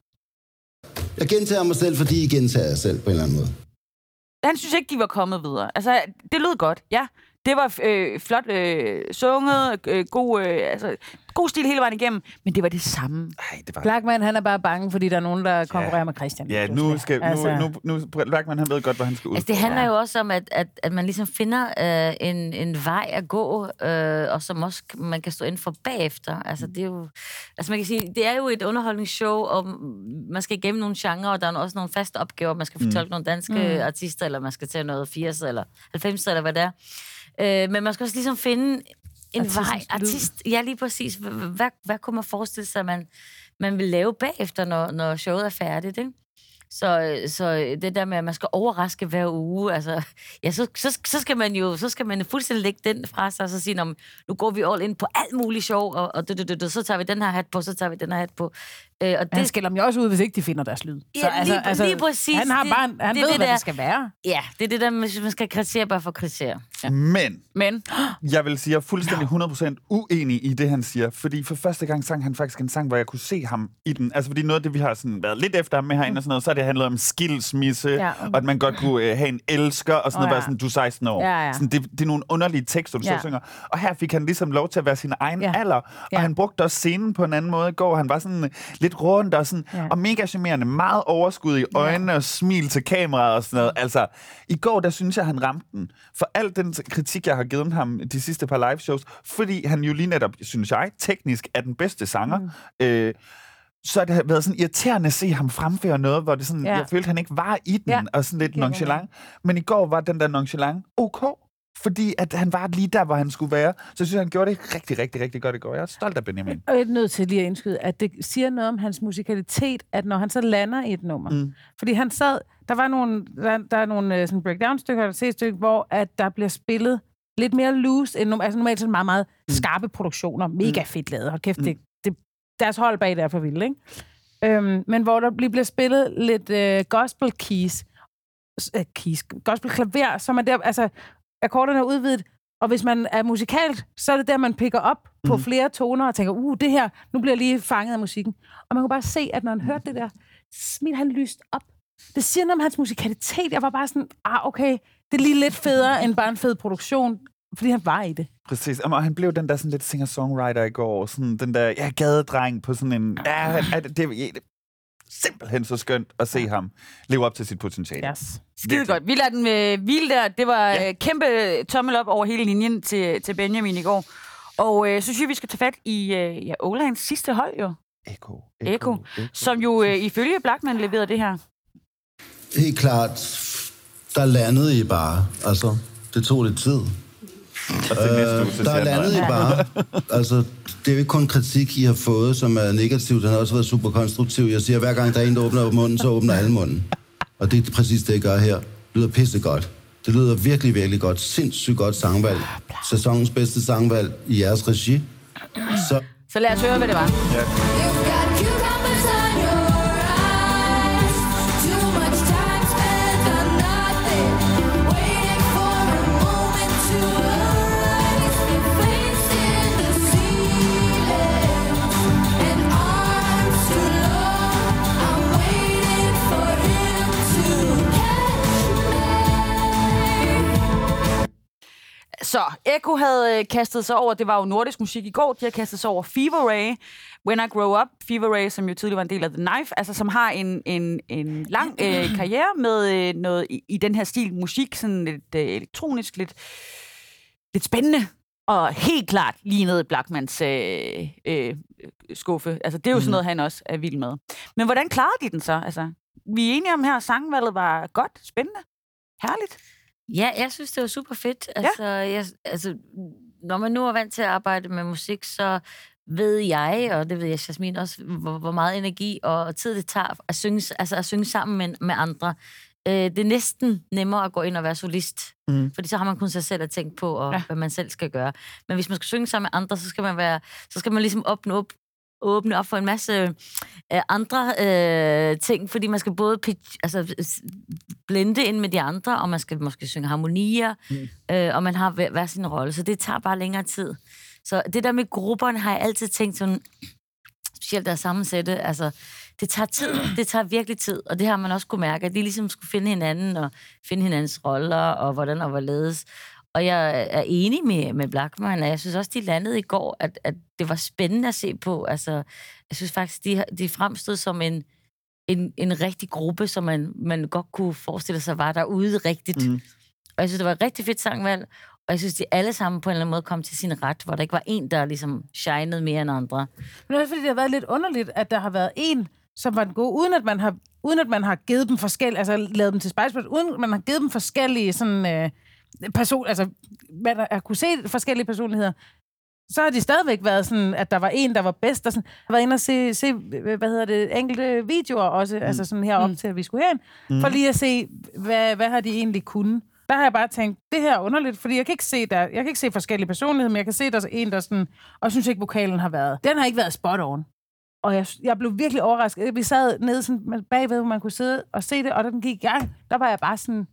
Speaker 11: Jeg gentager mig selv, fordi I gentager jer selv på en eller anden måde.
Speaker 1: Han synes ikke, de var kommet videre. Altså, det lød godt, ja. Det var øh, flot øh, sunget, øh, god, øh, altså, god stil hele vejen igennem, men det var det samme.
Speaker 2: Ej, det var...
Speaker 6: Blackman, han er bare bange, fordi der er nogen, der konkurrerer med Christian.
Speaker 2: Ja, nu skal... Nu,
Speaker 6: Altså-
Speaker 2: nu, nu, Blackman, han ved godt, hvad han skal ud.
Speaker 5: Altså, det handler jo også om, at, at, at man ligesom finder øh, en, en vej at gå, øh, og som også man kan stå ind for bagefter. Altså, det er jo... Altså, man kan sige, det er jo et underholdningsshow, og man skal igennem nogle genrer, og der er også nogle faste opgaver. Man skal fortolke mm. nogle danske
Speaker 6: Mm.
Speaker 5: artister, eller man skal til noget 80 eller 90 eller hvad det er. Øh, men man skal også ligesom finde en
Speaker 6: Artistens
Speaker 5: vej. Artist, ja, lige præcis. Hvad, hvad, hvad kunne man forestille sig, man, man vil lave bagefter, når, når showet er færdigt, ikke? Så, så det der med, at man skal overraske hver uge, altså, ja, så, så, så skal man jo så skal man fuldstændig lægge den fra sig, og så sige, "Nå, men nu går vi all ind på alt muligt sjov, og, og det, det, det, så tager vi den her hat på, så tager vi den her hat på. Øh, og
Speaker 6: Han skælder dem jo også ud, hvis ikke de finder deres lyd.
Speaker 5: Ja, lige- lige præcis.
Speaker 6: Han, har
Speaker 5: Det-
Speaker 6: bare, han
Speaker 5: det er
Speaker 6: ved,
Speaker 5: det
Speaker 6: hvad
Speaker 5: der-
Speaker 6: det skal være.
Speaker 5: Ja, det er det der, med, man skal kritisere bare for at kritisere. Ja.
Speaker 2: Men
Speaker 1: Men
Speaker 2: jeg vil sige, jeg er fuldstændig 100% uenig i det, han siger. Fordi for første gang sang han faktisk en sang, hvor jeg kunne se ham i den. Altså fordi noget af det, vi har sådan været lidt efter ham med herinde og sådan noget, så har det handlet om skilsmisse,
Speaker 6: Ja.
Speaker 2: ja. og at man godt kunne øh, have en elsker, og sådan
Speaker 6: Åh,
Speaker 2: noget, oh,
Speaker 6: ja.
Speaker 2: ja. sådan, du er 16 år.
Speaker 6: Ja, ja.
Speaker 2: Sådan, det, det er nogle underlige tekster, du
Speaker 6: Ja.
Speaker 2: ja. så synger. Og her fik han ligesom lov til at være sin egen
Speaker 6: Ja.
Speaker 2: ja. alder. Og
Speaker 6: Ja.
Speaker 2: ja. han brugte også scenen på en anden måde i går. Han var sådan lidt rundt og, sådan,
Speaker 6: Ja.
Speaker 2: ja. og mega charmerende. Meget overskud i øjnene og smil til kameraet og sådan noget. Altså, i går, der synes jeg, han ramte den. For al den kritik, jeg har givet ham de sidste par live shows, fordi han jo lige netop, synes jeg, teknisk er den bedste sanger. Mm. Øh, så har det været sådan irriterende at se ham fremføre noget, hvor det sådan,
Speaker 6: Ja.
Speaker 2: jeg følte, han ikke var i den,
Speaker 6: Ja.
Speaker 2: og sådan lidt nonchalant. Men i går var den der nonchalant ok, fordi at han var lige der, hvor han skulle være. Så jeg synes, han gjorde det rigtig, rigtig, rigtig godt i går. Jeg er stolt af Benjamin.
Speaker 6: Og jeg er nødt til lige at indskyde, at det siger noget om hans musikalitet, at når han så lander i et nummer. Mm. Fordi han sad, der var nogle, der, der er nogle øh, sådan breakdown-stykker, eller C-stykker, hvor at der bliver spillet lidt mere loose, end, altså normalt sådan meget, meget skarpe produktioner. Mega fedt lavet. Hold kæft, mm. det, deres hold bag det er for vildt, ikke? Øhm, men hvor der bliver spillet lidt øh, gospel keys, øh, keys, gospel klaver, så man der, altså, akkorderne er udvidet, og hvis man er musikalt, så er det der, man picker op på flere toner og tænker, uh, det her, nu bliver jeg lige fanget af musikken. Og man kunne bare se, at når han hørte det der, smil han lyst op. Det siger noget om hans musikalitet. Jeg var bare sådan, ah, okay, det er lige lidt federe end bare en fed produktion, fordi han var i det.
Speaker 2: Præcis. Og han blev den der sådan lidt singer-songwriter i går. Sådan den der ja, gadedreng på sådan en... Ja, det, det, det, simpelthen så skønt at se ham leve op til sit potentiale.
Speaker 6: Yes.
Speaker 1: skide godt. Vi lader den øh, hvile der. Det var ja. øh, kæmpe tommel op over hele linjen til, til Benjamin i går. Og øh, så synes jeg, vi skal tage fat i øh, ja, Olands sidste hold jo.
Speaker 2: Eko.
Speaker 1: Eko. Som jo øh, ifølge Blackman leverede det her.
Speaker 11: Helt klart, der landede I bare. Altså, det tog lidt tid.
Speaker 2: Og til næste uge, så
Speaker 11: der
Speaker 2: han
Speaker 11: landede I bare. Altså, det er jo ikke kun kritik, I har fået, som er negativ. Den har også været super konstruktiv. Jeg siger, hver gang der er en, der åbner munden, så åbner alle munden. Og det er præcis det, jeg gør her. Det lyder pissegodt. Det lyder virkelig, virkelig godt. Sindssygt godt sangvalg. Sæsonens bedste sangvalg i jeres regi. Så
Speaker 1: Så lad os høre, hvad det var. Så, Echo havde øh, kastet sig over, det var jo nordisk musik i går, de har kastet sig over Fever Ray, When I Grow Up, Fever Ray, som jo tidligere var en del af The Knife, altså som har en, en, en lang øh, karriere med øh, noget i, i den her stil musik, sådan lidt øh, elektronisk, lidt, lidt spændende, og helt klart lige ned i Blackmans øh, øh, skuffe. Altså, det er jo sådan noget, han også er vild med. Men hvordan klarede de den så? Altså, vi er enige om her, at sangvalget var godt, spændende, herligt.
Speaker 5: Ja, jeg synes, det var super fedt. Altså, ja. jeg, altså, når man nu er vant til at arbejde med musik, så ved jeg, og det ved jeg, Jasmin også, hvor, hvor meget energi og tid det tager at synge, altså at synge sammen med, med andre. Øh, det er næsten nemmere at gå ind og være solist,
Speaker 2: Mm.
Speaker 5: fordi så har man kun sig selv at tænke på, og ja. hvad man selv skal gøre. Men hvis man skal synge sammen med andre, så skal man, være, så skal man ligesom åbne op, åbne op for en masse øh, andre øh, ting, fordi man skal både pitch, altså, blende ind med de andre, og man skal måske synge harmonier, mm. øh, og man har hver, hver sin rolle, så det tager bare længere tid. Så det der med grupperne har jeg altid tænkt sådan, specielt der er sammensætte, altså, det tager tid, det tager virkelig tid, og det har man også kunne mærke, at de ligesom skulle finde hinanden, og finde hinandens roller, og hvordan og hvorledes. Og jeg er enig med, med Blackman, og jeg synes også, de landede i går, at, at det var spændende at se på. Altså, jeg synes faktisk, de, de fremstod som en, en, en rigtig gruppe, som man, man godt kunne forestille sig var derude rigtigt. Mm. Og jeg synes, det var et rigtig fedt sangvalg, og jeg synes, de alle sammen på en eller anden måde kom til sin ret, hvor der ikke var en, der ligesom shinede mere end andre.
Speaker 6: Men også fordi det har været lidt underligt, at der har været en, som var den gode, uden at man har, uden at man har givet dem forskellige, altså lavet dem til Spice Girls, uden at man har givet dem forskellige sådan, øh, person, altså man har kunne se forskellige personligheder, så har de stadigvæk været sådan, at der var en, der var bedst, og sådan, har været inde og se, se, hvad hedder det, enkelte videoer også, mm. altså sådan herop mm. til, at vi skulle hen, mm. for lige at se, hvad, hvad har de egentlig kunnet. Der har jeg bare tænkt, det her er underligt, fordi jeg kan ikke se, der, jeg kan ikke se forskellige personligheder, men jeg kan se, der er en, der sådan, og jeg synes ikke, vokalen har været. Den har ikke været spot on. Og jeg, jeg blev virkelig overrasket. Vi sad nede sådan bagved, hvor man kunne sidde og se det, og da den gik i gang, der var jeg bare sådan...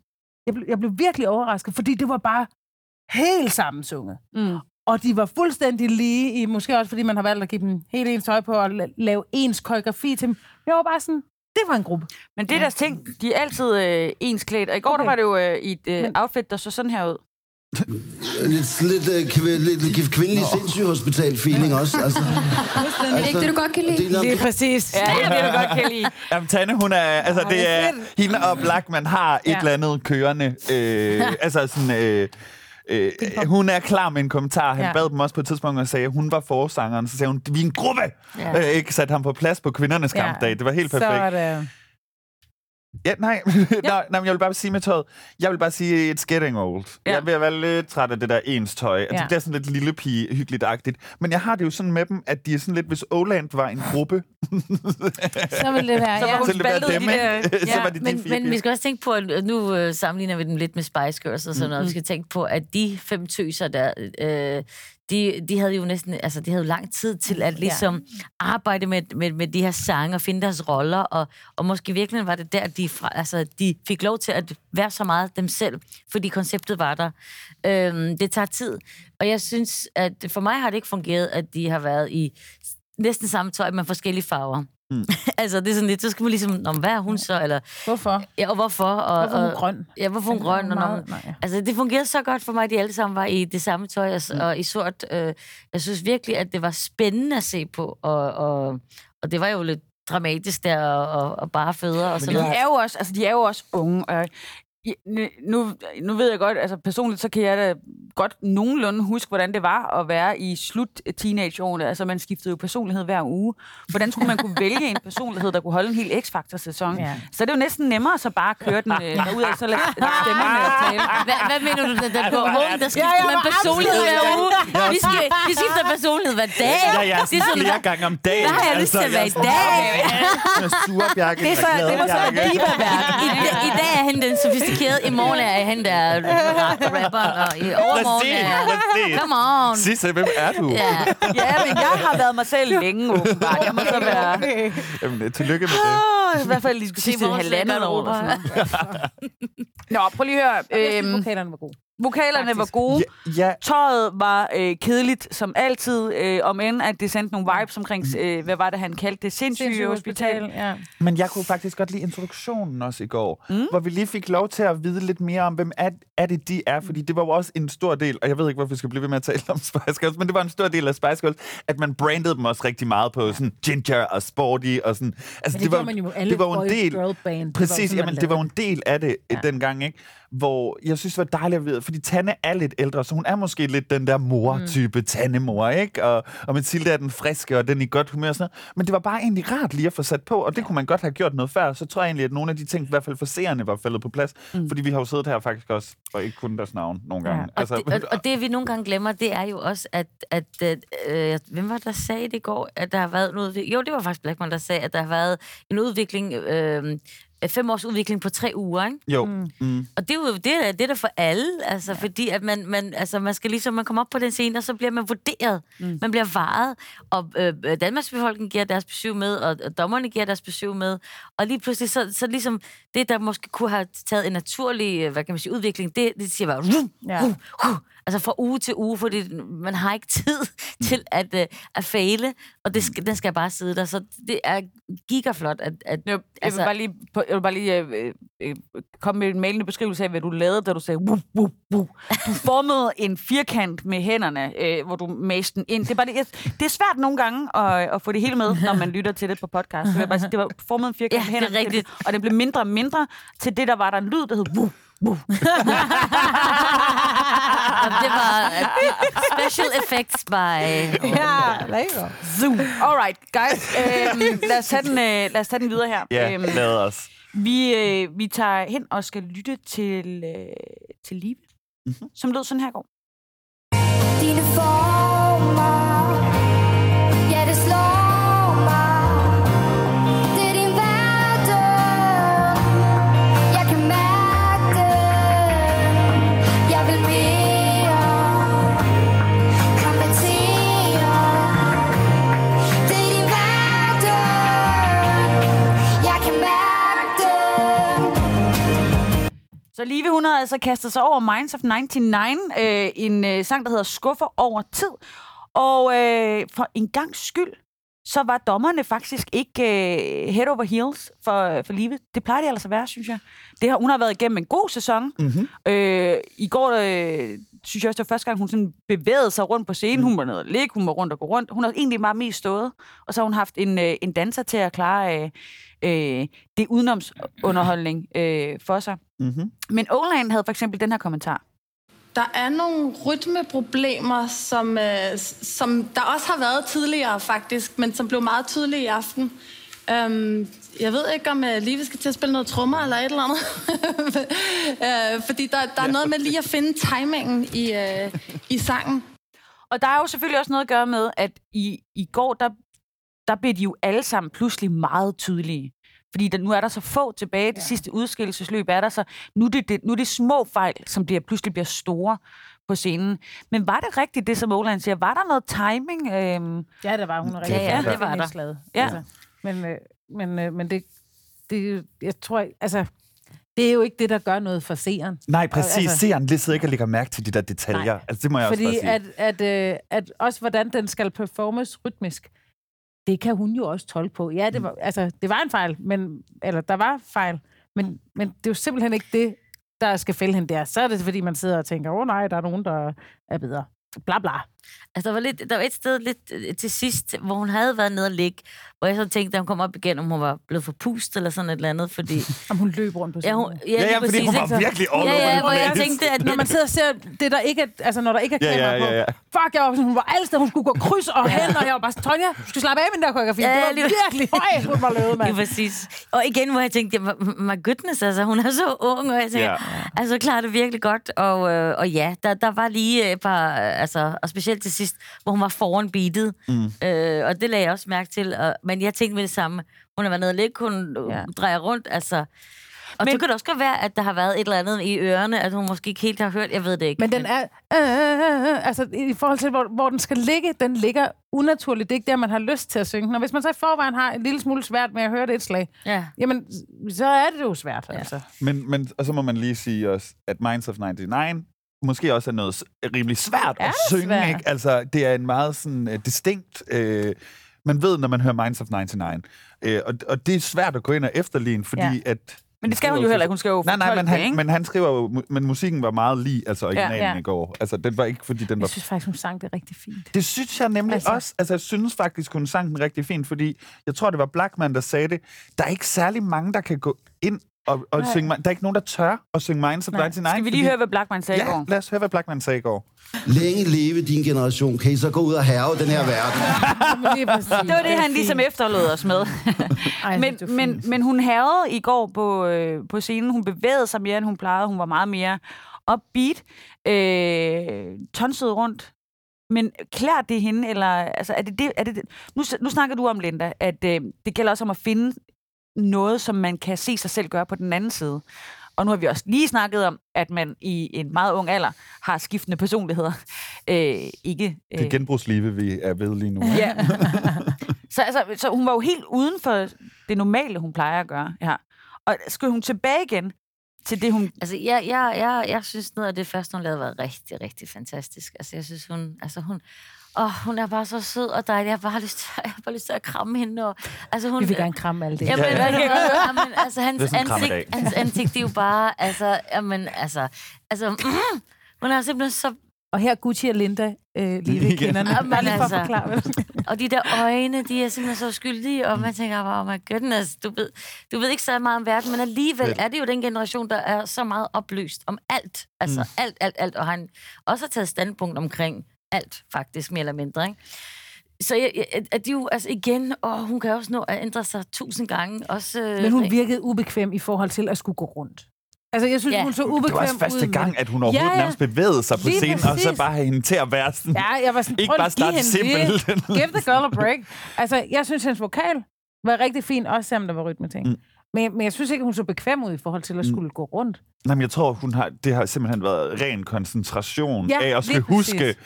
Speaker 6: Jeg blev, jeg blev virkelig overrasket, fordi det var bare helt sammensunget.
Speaker 1: Mm.
Speaker 6: Og de var fuldstændig lige, i, måske også fordi man har valgt at give dem helt ens tøj på og la- lave ens koreografi til dem. Jeg var bare sådan, det var en gruppe.
Speaker 1: Men det er deres ting. De er altid øh, ensklædt. Og i går. Okay. der var det jo øh, i et øh,
Speaker 6: Men-
Speaker 1: outfit, der så sådan her ud.
Speaker 11: Lidt, lidt, uh, kv- lidt, lidt kvindelig sindssygehospital-feeling også. Altså,
Speaker 12: Er det ikke det, du godt kan lide?
Speaker 11: det er
Speaker 6: præcis.
Speaker 1: Ja, det er det, du godt kan lide.
Speaker 2: Jamen, Tanne, hun er, altså, det er, hende og Blackman har et
Speaker 6: Ja.
Speaker 2: eller andet kørende, øh, altså sådan, øh, øh, hun er klar med en kommentar. Han
Speaker 6: Ja.
Speaker 2: bad dem også på et tidspunkt og sagde, at hun var forsangeren. Så sagde hun, vi er en gruppe!
Speaker 5: Ja.
Speaker 2: Øh, ikke sat ham på plads på kvindernes
Speaker 6: Ja.
Speaker 2: kampdag. Det var helt
Speaker 6: Så
Speaker 2: perfekt.
Speaker 6: er det...
Speaker 2: Ja, nej. nej, nej, men jeg vil bare sige med tøjet. Jeg vil bare sige, it's getting old. Ja.
Speaker 1: Ja.
Speaker 2: Jeg er at være lidt træt af det der ens tøj. Altså,
Speaker 6: Ja.
Speaker 2: Det er sådan lidt lille pige hyggeligt-agtigt. Men jeg har det jo sådan med dem, at de er sådan lidt, hvis Oland var en gruppe,
Speaker 6: Så vil det være,
Speaker 1: Så
Speaker 6: ja.
Speaker 2: så ville det være dem,
Speaker 1: de der-
Speaker 2: ikke? så
Speaker 1: ja,
Speaker 2: var det de
Speaker 5: Men,
Speaker 2: fire
Speaker 5: men vi skal også tænke på, at nu øh, sammenligner vi dem lidt med Spice Girls og sådan noget. Vi skal tænke på, at de fem tøser der, øh, de, de havde jo næsten, altså de havde jo lang tid til at ligesom ja. arbejde med, med, med de her sange og finde deres roller, og, og måske virkelig var det der, de, fra, altså, de fik lov til at være så meget dem selv, fordi konceptet var der. Øhm, det tager tid, og jeg synes, at for mig har det ikke fungeret, at de har været i næsten samme tøj med forskellige farver.
Speaker 2: Mm.
Speaker 5: altså, det er sådan lidt, så skal man ligesom, Nå, hvad er hun så? Eller,
Speaker 6: Hvorfor?
Speaker 5: ja, og hvorfor? Og,
Speaker 6: Hvorfor er hun
Speaker 5: og,
Speaker 6: grøn?
Speaker 5: Ja, hvorfor er hun grøn? Og,
Speaker 6: Meget-
Speaker 5: når,
Speaker 6: nej, ja.
Speaker 5: altså, det fungerede så godt for mig, at de alle sammen var i det samme tøj og, mm. og i sort. Øh, jeg synes virkelig, at det var spændende at se på, og, og, og det var jo lidt dramatisk der, og, og, og bare fødder og sådan
Speaker 1: De er jo også, altså, de er jo også unge. Og nu, nu ved jeg godt, altså personligt, så kan jeg da godt nogenlunde huske, hvordan det var at være i slut teenageårene. Altså, man skiftede jo personlighed hver uge. Hvordan skulle man kunne vælge en personlighed, der kunne holde en hel X-Factor-sæson?
Speaker 6: Ja.
Speaker 1: Så er det jo næsten nemmere så bare at køre den øh, derud af, så lad stemmerne tale.
Speaker 5: Hvad, hvad mener du, der, der på hovedet, der skifter
Speaker 6: Ja,
Speaker 5: man personlighed hver uge? Vi, skal, vi skifter personlighed hver dag.
Speaker 2: Ja, ja,
Speaker 5: det er
Speaker 2: sådan flere gange om dagen.
Speaker 5: Hvad har jeg lyst til at være i dag?
Speaker 2: Surbjakke,
Speaker 1: Det er så, det var så.
Speaker 5: I, I dag er han den sofistikerede, i morgen er han der ra- rapperen, og i overmorgen er... Come on!
Speaker 2: Sisse, hvem er du?
Speaker 5: Ja.
Speaker 1: Ja, men jeg har været mig selv længe, åbenbart. Jeg må så være...
Speaker 2: Jamen, tillykke med det.
Speaker 1: I hvert fald de sidste
Speaker 5: vores
Speaker 1: halvandet år. Nå, prøv lige at høre.
Speaker 6: Jeg synes,
Speaker 1: Øhm,
Speaker 6: var gode.
Speaker 1: Vokalerne var gode.
Speaker 2: Ja, ja.
Speaker 1: Tøjet var øh, kedeligt, som altid. Øh, om end, at det sendte nogle vibes omkring, øh, hvad var det, han kaldte det? Sindssyge,
Speaker 6: Sindssyge
Speaker 1: hospital.
Speaker 6: hospital, ja.
Speaker 2: Men jeg kunne faktisk godt lide introduktionen også i går, mm. hvor vi lige fik lov til at vide lidt mere om, hvem er, er det, de er. Fordi det var jo også en stor del, og jeg ved ikke, hvorfor vi skal blive ved med at tale om Spice Girls, men det var en stor del af Spice Girls, at man brandede dem også rigtig meget på sådan ginger og sporty og sådan. Altså,
Speaker 6: Men det gjorde man jo alle
Speaker 2: det var en del,
Speaker 6: girl band. Det var
Speaker 2: Præcis,
Speaker 6: sådan, man
Speaker 2: jamen, det var en del af det ja. dengang, ikke? Hvor jeg synes, det var dejligt at vide, fordi Tanne er lidt ældre, så hun er måske lidt den der mor-type mm. Tanne-mor, ikke? Og, og Mathilde er den friske, og den i godt humør og sådan noget. Men det var bare egentlig rart lige at få sat på, og det kunne man godt have gjort noget før. Så tror jeg egentlig, at nogle af de ting, i hvert fald for seerne, var faldet på plads. Mm. Fordi vi har jo siddet her faktisk også, og ikke kun deres navn nogle gange.
Speaker 5: Og, det, og, og det, vi nogle gange glemmer, det er jo også, at... at øh, hvem var det, der sagde det i går, at der har været en udvikling? Jo, det var faktisk Blackman, der sagde, at der har været en udvikling... Øh, fem års udvikling på tre uger, ikke?
Speaker 2: Jo. Mm. Mm.
Speaker 5: Og det er jo det, er, det er der for alle, altså, ja. fordi at man, man, altså, man skal ligesom, man kommer op på den scene, og så bliver man vurderet. Mm. Man bliver varet, og øh, Danmarks befolkning giver deres besøg med, og, og dommerne giver deres besøg med, og lige pludselig, så, så ligesom det, der måske kunne have taget en naturlig, øh, hvad kan man sige, udvikling, det, det siger bare, ja. uh, uh, altså fra uge til uge, fordi man har ikke tid til at, uh, at fejle, og det skal, den skal bare sidde der, så det er gigaflot, at, at
Speaker 1: jeg, altså, vil bare lige, jeg vil bare lige øh, øh, komme med en mailende beskrivelse af, hvad du lavede, da du sagde, wuh, wuh, wuh. du formede en firkant med hænderne, øh, hvor du maste den ind. Det er, bare, det, det er svært nogle gange at, at få det hele med, når man lytter til det på podcast. Jeg vil bare sige, det var formet en firkant
Speaker 5: Ja,
Speaker 1: med
Speaker 5: det er
Speaker 1: hænderne,
Speaker 5: rigtigt.
Speaker 1: og det blev mindre og mindre til det, der var der en lyd, der hed wuh,
Speaker 5: og det var uh, special effects by...
Speaker 6: Ja, lækker.
Speaker 1: Zoom. Alright, guys. Øhm, lad, os tage den, øh, lad os tage den videre her.
Speaker 2: Ja,
Speaker 1: Øhm,
Speaker 2: lad os.
Speaker 1: vi, øh, vi tager hen og skal lytte til, øh, til Live, mm-hmm. som lød sådan her i går.
Speaker 12: Dine former
Speaker 1: altså kastet sig over Minds of 99, øh, en øh, sang, der hedder Skuffer over tid. Og øh, for en gang skyld, så var dommerne faktisk ikke øh, head over heels for, for Live. Det plejer de altså at være, synes jeg. Det har, hun har været igennem en god sæson.
Speaker 2: Mm-hmm.
Speaker 1: Øh, I går øh, synes jeg også, det var første gang, hun sådan bevægede sig rundt på scenen. Hun var nede og ligge, hun var rundt og gå rundt. Hun har egentlig meget mest stået. Og så har hun haft en, øh, en danser til at klare øh, øh, det udenomsunderholdning øh, for sig.
Speaker 2: Mm-hmm.
Speaker 1: Men Oland havde for eksempel den her kommentar.
Speaker 13: Der er nogle rytmeproblemer, som, øh, som der også har været tidligere faktisk, men som blev meget tydelige i aften. Um, jeg ved ikke, om uh, Live skal til at spille noget trommer eller et eller andet. uh, fordi der, der er noget med lige at finde timingen i, uh, i sangen.
Speaker 1: Og der er jo selvfølgelig også noget at gøre med, at i, i går, der, der blev de jo alle sammen pludselig meget tydelige. Fordi der, nu er der så få tilbage. Det ja. sidste udskillelsesløb er der så. Nu er, det, det, nu er det små fejl, som bliver, pludselig bliver store på scenen. Men var det rigtigt, det som Oland siger? Var der noget timing? Øhm...
Speaker 6: Ja, det var hun er
Speaker 1: Ja,
Speaker 6: rigtig
Speaker 1: ja, det var der. Ja.
Speaker 6: Altså, men, øh, men, øh, men det, det, jeg tror, altså, det er jo ikke det, der gør noget for seeren.
Speaker 2: Nej, præcis.
Speaker 6: Altså-
Speaker 2: Altså, Seeren lige sidder ikke og lægger mærke til de der detaljer.
Speaker 6: Nej.
Speaker 2: Altså, det må jeg
Speaker 6: Fordi
Speaker 2: også bare sige.
Speaker 6: at, at, øh, at også hvordan den skal performes rytmisk, det kan hun jo også tolke på. Ja,
Speaker 2: Mm.
Speaker 6: det var, altså, det var en fejl, men, eller der var fejl, men, men det er jo simpelthen ikke det, der skal fælde hende der. Så er det, fordi man sidder og tænker, åh oh, nej, der er nogen, der er bedre. Bla bla.
Speaker 5: Altså, der var, lidt, der var et sted lidt øh, til sidst, hvor hun havde været nede og ligge, hvor jeg så tænkte, da hun kom op igen, om hun var blevet forpustet eller sådan et eller andet, fordi...
Speaker 6: Om hun løb rundt på
Speaker 5: Ja, hun, ja,
Speaker 2: Ja, ja, fordi hun
Speaker 5: præcis,
Speaker 2: var
Speaker 5: ikke?
Speaker 2: virkelig all
Speaker 5: Ja, ja,
Speaker 2: over
Speaker 5: hvor jeg tænkte, at...
Speaker 6: Når man sidder og ser det, der ikke er, altså når der ikke er
Speaker 2: Ja,
Speaker 6: kamera
Speaker 2: ja, ja, ja.
Speaker 6: på. Fuck, jeg var, sådan, hun var alle steder, hun skulle gå kryds og hen, og jeg var bare sådan, Tonja, du skal slappe af med den der koreografi.
Speaker 5: Ja,
Speaker 6: det var
Speaker 5: lige-
Speaker 6: virkelig højt, hun var løbet,
Speaker 5: Lige
Speaker 6: mand.
Speaker 5: præcis. Og igen, hvor jeg tænkte, ja, my goodness, altså, hun er så ung, og jeg tænkte,
Speaker 2: Ja.
Speaker 5: ja. altså, klarer det virkelig godt. Og, øh, og ja, der, der var lige et par, øh, altså, og specielt til sidst, hvor hun var foran beatet.
Speaker 2: Mm.
Speaker 5: Øh, og det lagde jeg også mærke til. Og, men jeg tænkte med det samme. Hun har været nede og ligge, hun
Speaker 6: Ja.
Speaker 5: ja. drejer rundt, altså... Og
Speaker 1: Men-
Speaker 5: så kan det også godt være, at der har været et eller andet i ørerne, at hun måske ikke helt har hørt. Jeg ved det ikke.
Speaker 6: Men den er, øh, øh, altså i forhold til, hvor, hvor den skal ligge, den ligger unaturligt. Det er ikke der, man har lyst til at synge den. Og hvis man så i forvejen har en lille smule svært med at høre det et slag,
Speaker 5: Ja.
Speaker 6: jamen, så er det jo svært, altså.
Speaker 2: Men, men, og så må man lige sige også, at Minds of 99 måske også er noget rimelig svært at
Speaker 6: det
Speaker 2: synge.
Speaker 6: svært?
Speaker 2: Ikke? Altså, det er en meget sådan, uh, distinkt... Uh, man ved, når man hører Minds of 99. Uh, og, og det er svært at gå ind og efterligne, fordi
Speaker 1: Ja.
Speaker 2: at...
Speaker 1: Men det skal hun jo heller ikke. Hun skal jo
Speaker 2: Nej, nej, men
Speaker 1: det,
Speaker 2: han,
Speaker 1: ikke?
Speaker 2: men han skriver jo, men musikken var meget lige, altså originalen
Speaker 6: Ja, ja.
Speaker 2: i går. Altså, den var ikke, fordi den var
Speaker 6: Jeg synes faktisk, hun sang det rigtig fint.
Speaker 2: det synes jeg nemlig
Speaker 6: altså.
Speaker 2: også. Altså, jeg synes faktisk, hun sang den rigtig fint, fordi jeg tror, det var Blackman, der sagde det. Der er ikke særlig mange, der kan gå ind og, og synge... Der er ikke nogen, der tør at synge Minds of
Speaker 1: Nej.
Speaker 2: 99.
Speaker 1: Skal vi lige
Speaker 2: fordi-
Speaker 1: høre, hvad Blackman sagde i
Speaker 2: Ja,
Speaker 1: går?
Speaker 2: lad os høre, hvad Blackman sagde i går.
Speaker 11: Længe leve din generation. Kan I så gå ud og herve den her verden?
Speaker 1: Det var det, han ligesom efterlod os med.
Speaker 6: Ej,
Speaker 1: men, men,
Speaker 6: fint.
Speaker 1: men hun havde i går på, øh, på scenen. Hun bevægede sig mere, end hun plejede. Hun var meget mere upbeat. Øh, tonsede rundt. Men klæder det hende, eller altså, er det det, er det, det? Nu, nu snakker du om, Linda, at øh, det gælder også om at finde noget, som man kan se sig selv gøre på den anden side. Og nu har vi også lige snakket om, at man i en meget ung alder har skiftende personligheder. Øh, ikke, øh,
Speaker 2: Det genbrugslive, vi er ved lige nu.
Speaker 1: Ja. så, altså, så hun var jo helt uden for det normale, hun plejer at gøre. Ja. Og skal hun tilbage igen til det, hun...
Speaker 5: Altså, jeg, jeg, jeg, jeg synes, noget af det første, hun lavede, var rigtig, rigtig fantastisk. Altså, jeg synes, hun... Altså, hun Åh, hun er bare så sød og dejlig. Jeg har bare lyst til, jeg har bare lyst til at kramme hende. Og, altså, hun,
Speaker 6: Vi vil gerne kramme alle det.
Speaker 5: Jamen,
Speaker 6: Ja, ja.
Speaker 5: ja, ja. jamen, altså, hans
Speaker 6: er
Speaker 5: ansigt, hans ansigt, det er jo bare, altså, jamen, altså, altså, mm, hun er simpelthen så...
Speaker 6: Og her er Gucci og Linda øh, lige ved kinderne.
Speaker 5: Jamen,
Speaker 6: lige for
Speaker 5: altså,
Speaker 6: forklare,
Speaker 5: og de der øjne, de er simpelthen så skyldige, og man tænker bare, oh my goodness, du ved, du ved ikke så meget om verden, men alligevel er det jo den generation, der er så meget oplyst om alt. Altså
Speaker 6: mm.
Speaker 5: alt, alt, alt, og han også har taget standpunkt omkring alt, faktisk, mere eller mindre, ikke? Så jeg, jeg, at de jo, altså igen, og hun kan også nå at ændre sig tusind gange. Også, øh,
Speaker 6: Men hun virkede ubekvem i forhold til at skulle gå rundt. Altså, jeg synes,
Speaker 5: Ja.
Speaker 6: hun så
Speaker 2: Det
Speaker 6: ubekvem
Speaker 2: var også første
Speaker 6: ud
Speaker 2: gang,
Speaker 6: det.
Speaker 2: at hun overhovedet
Speaker 6: Ja,
Speaker 2: ja, nærmest bevægede sig på
Speaker 6: Lige
Speaker 2: scenen, og så
Speaker 6: præcis.
Speaker 2: bare have hende til at være sådan...
Speaker 6: Ja, jeg var sådan,
Speaker 2: ikke bare starte simpelt.
Speaker 6: det. Give the girl a break. Altså, jeg synes, hendes vokal var rigtig fin, også selvom der var rytmeting. Mm. Men, men jeg synes ikke, hun så bekvem ud i forhold til at skulle gå rundt.
Speaker 2: Nej, men jeg tror, hun har, det har simpelthen været ren koncentration
Speaker 6: Ja,
Speaker 2: af at skulle
Speaker 6: præcis.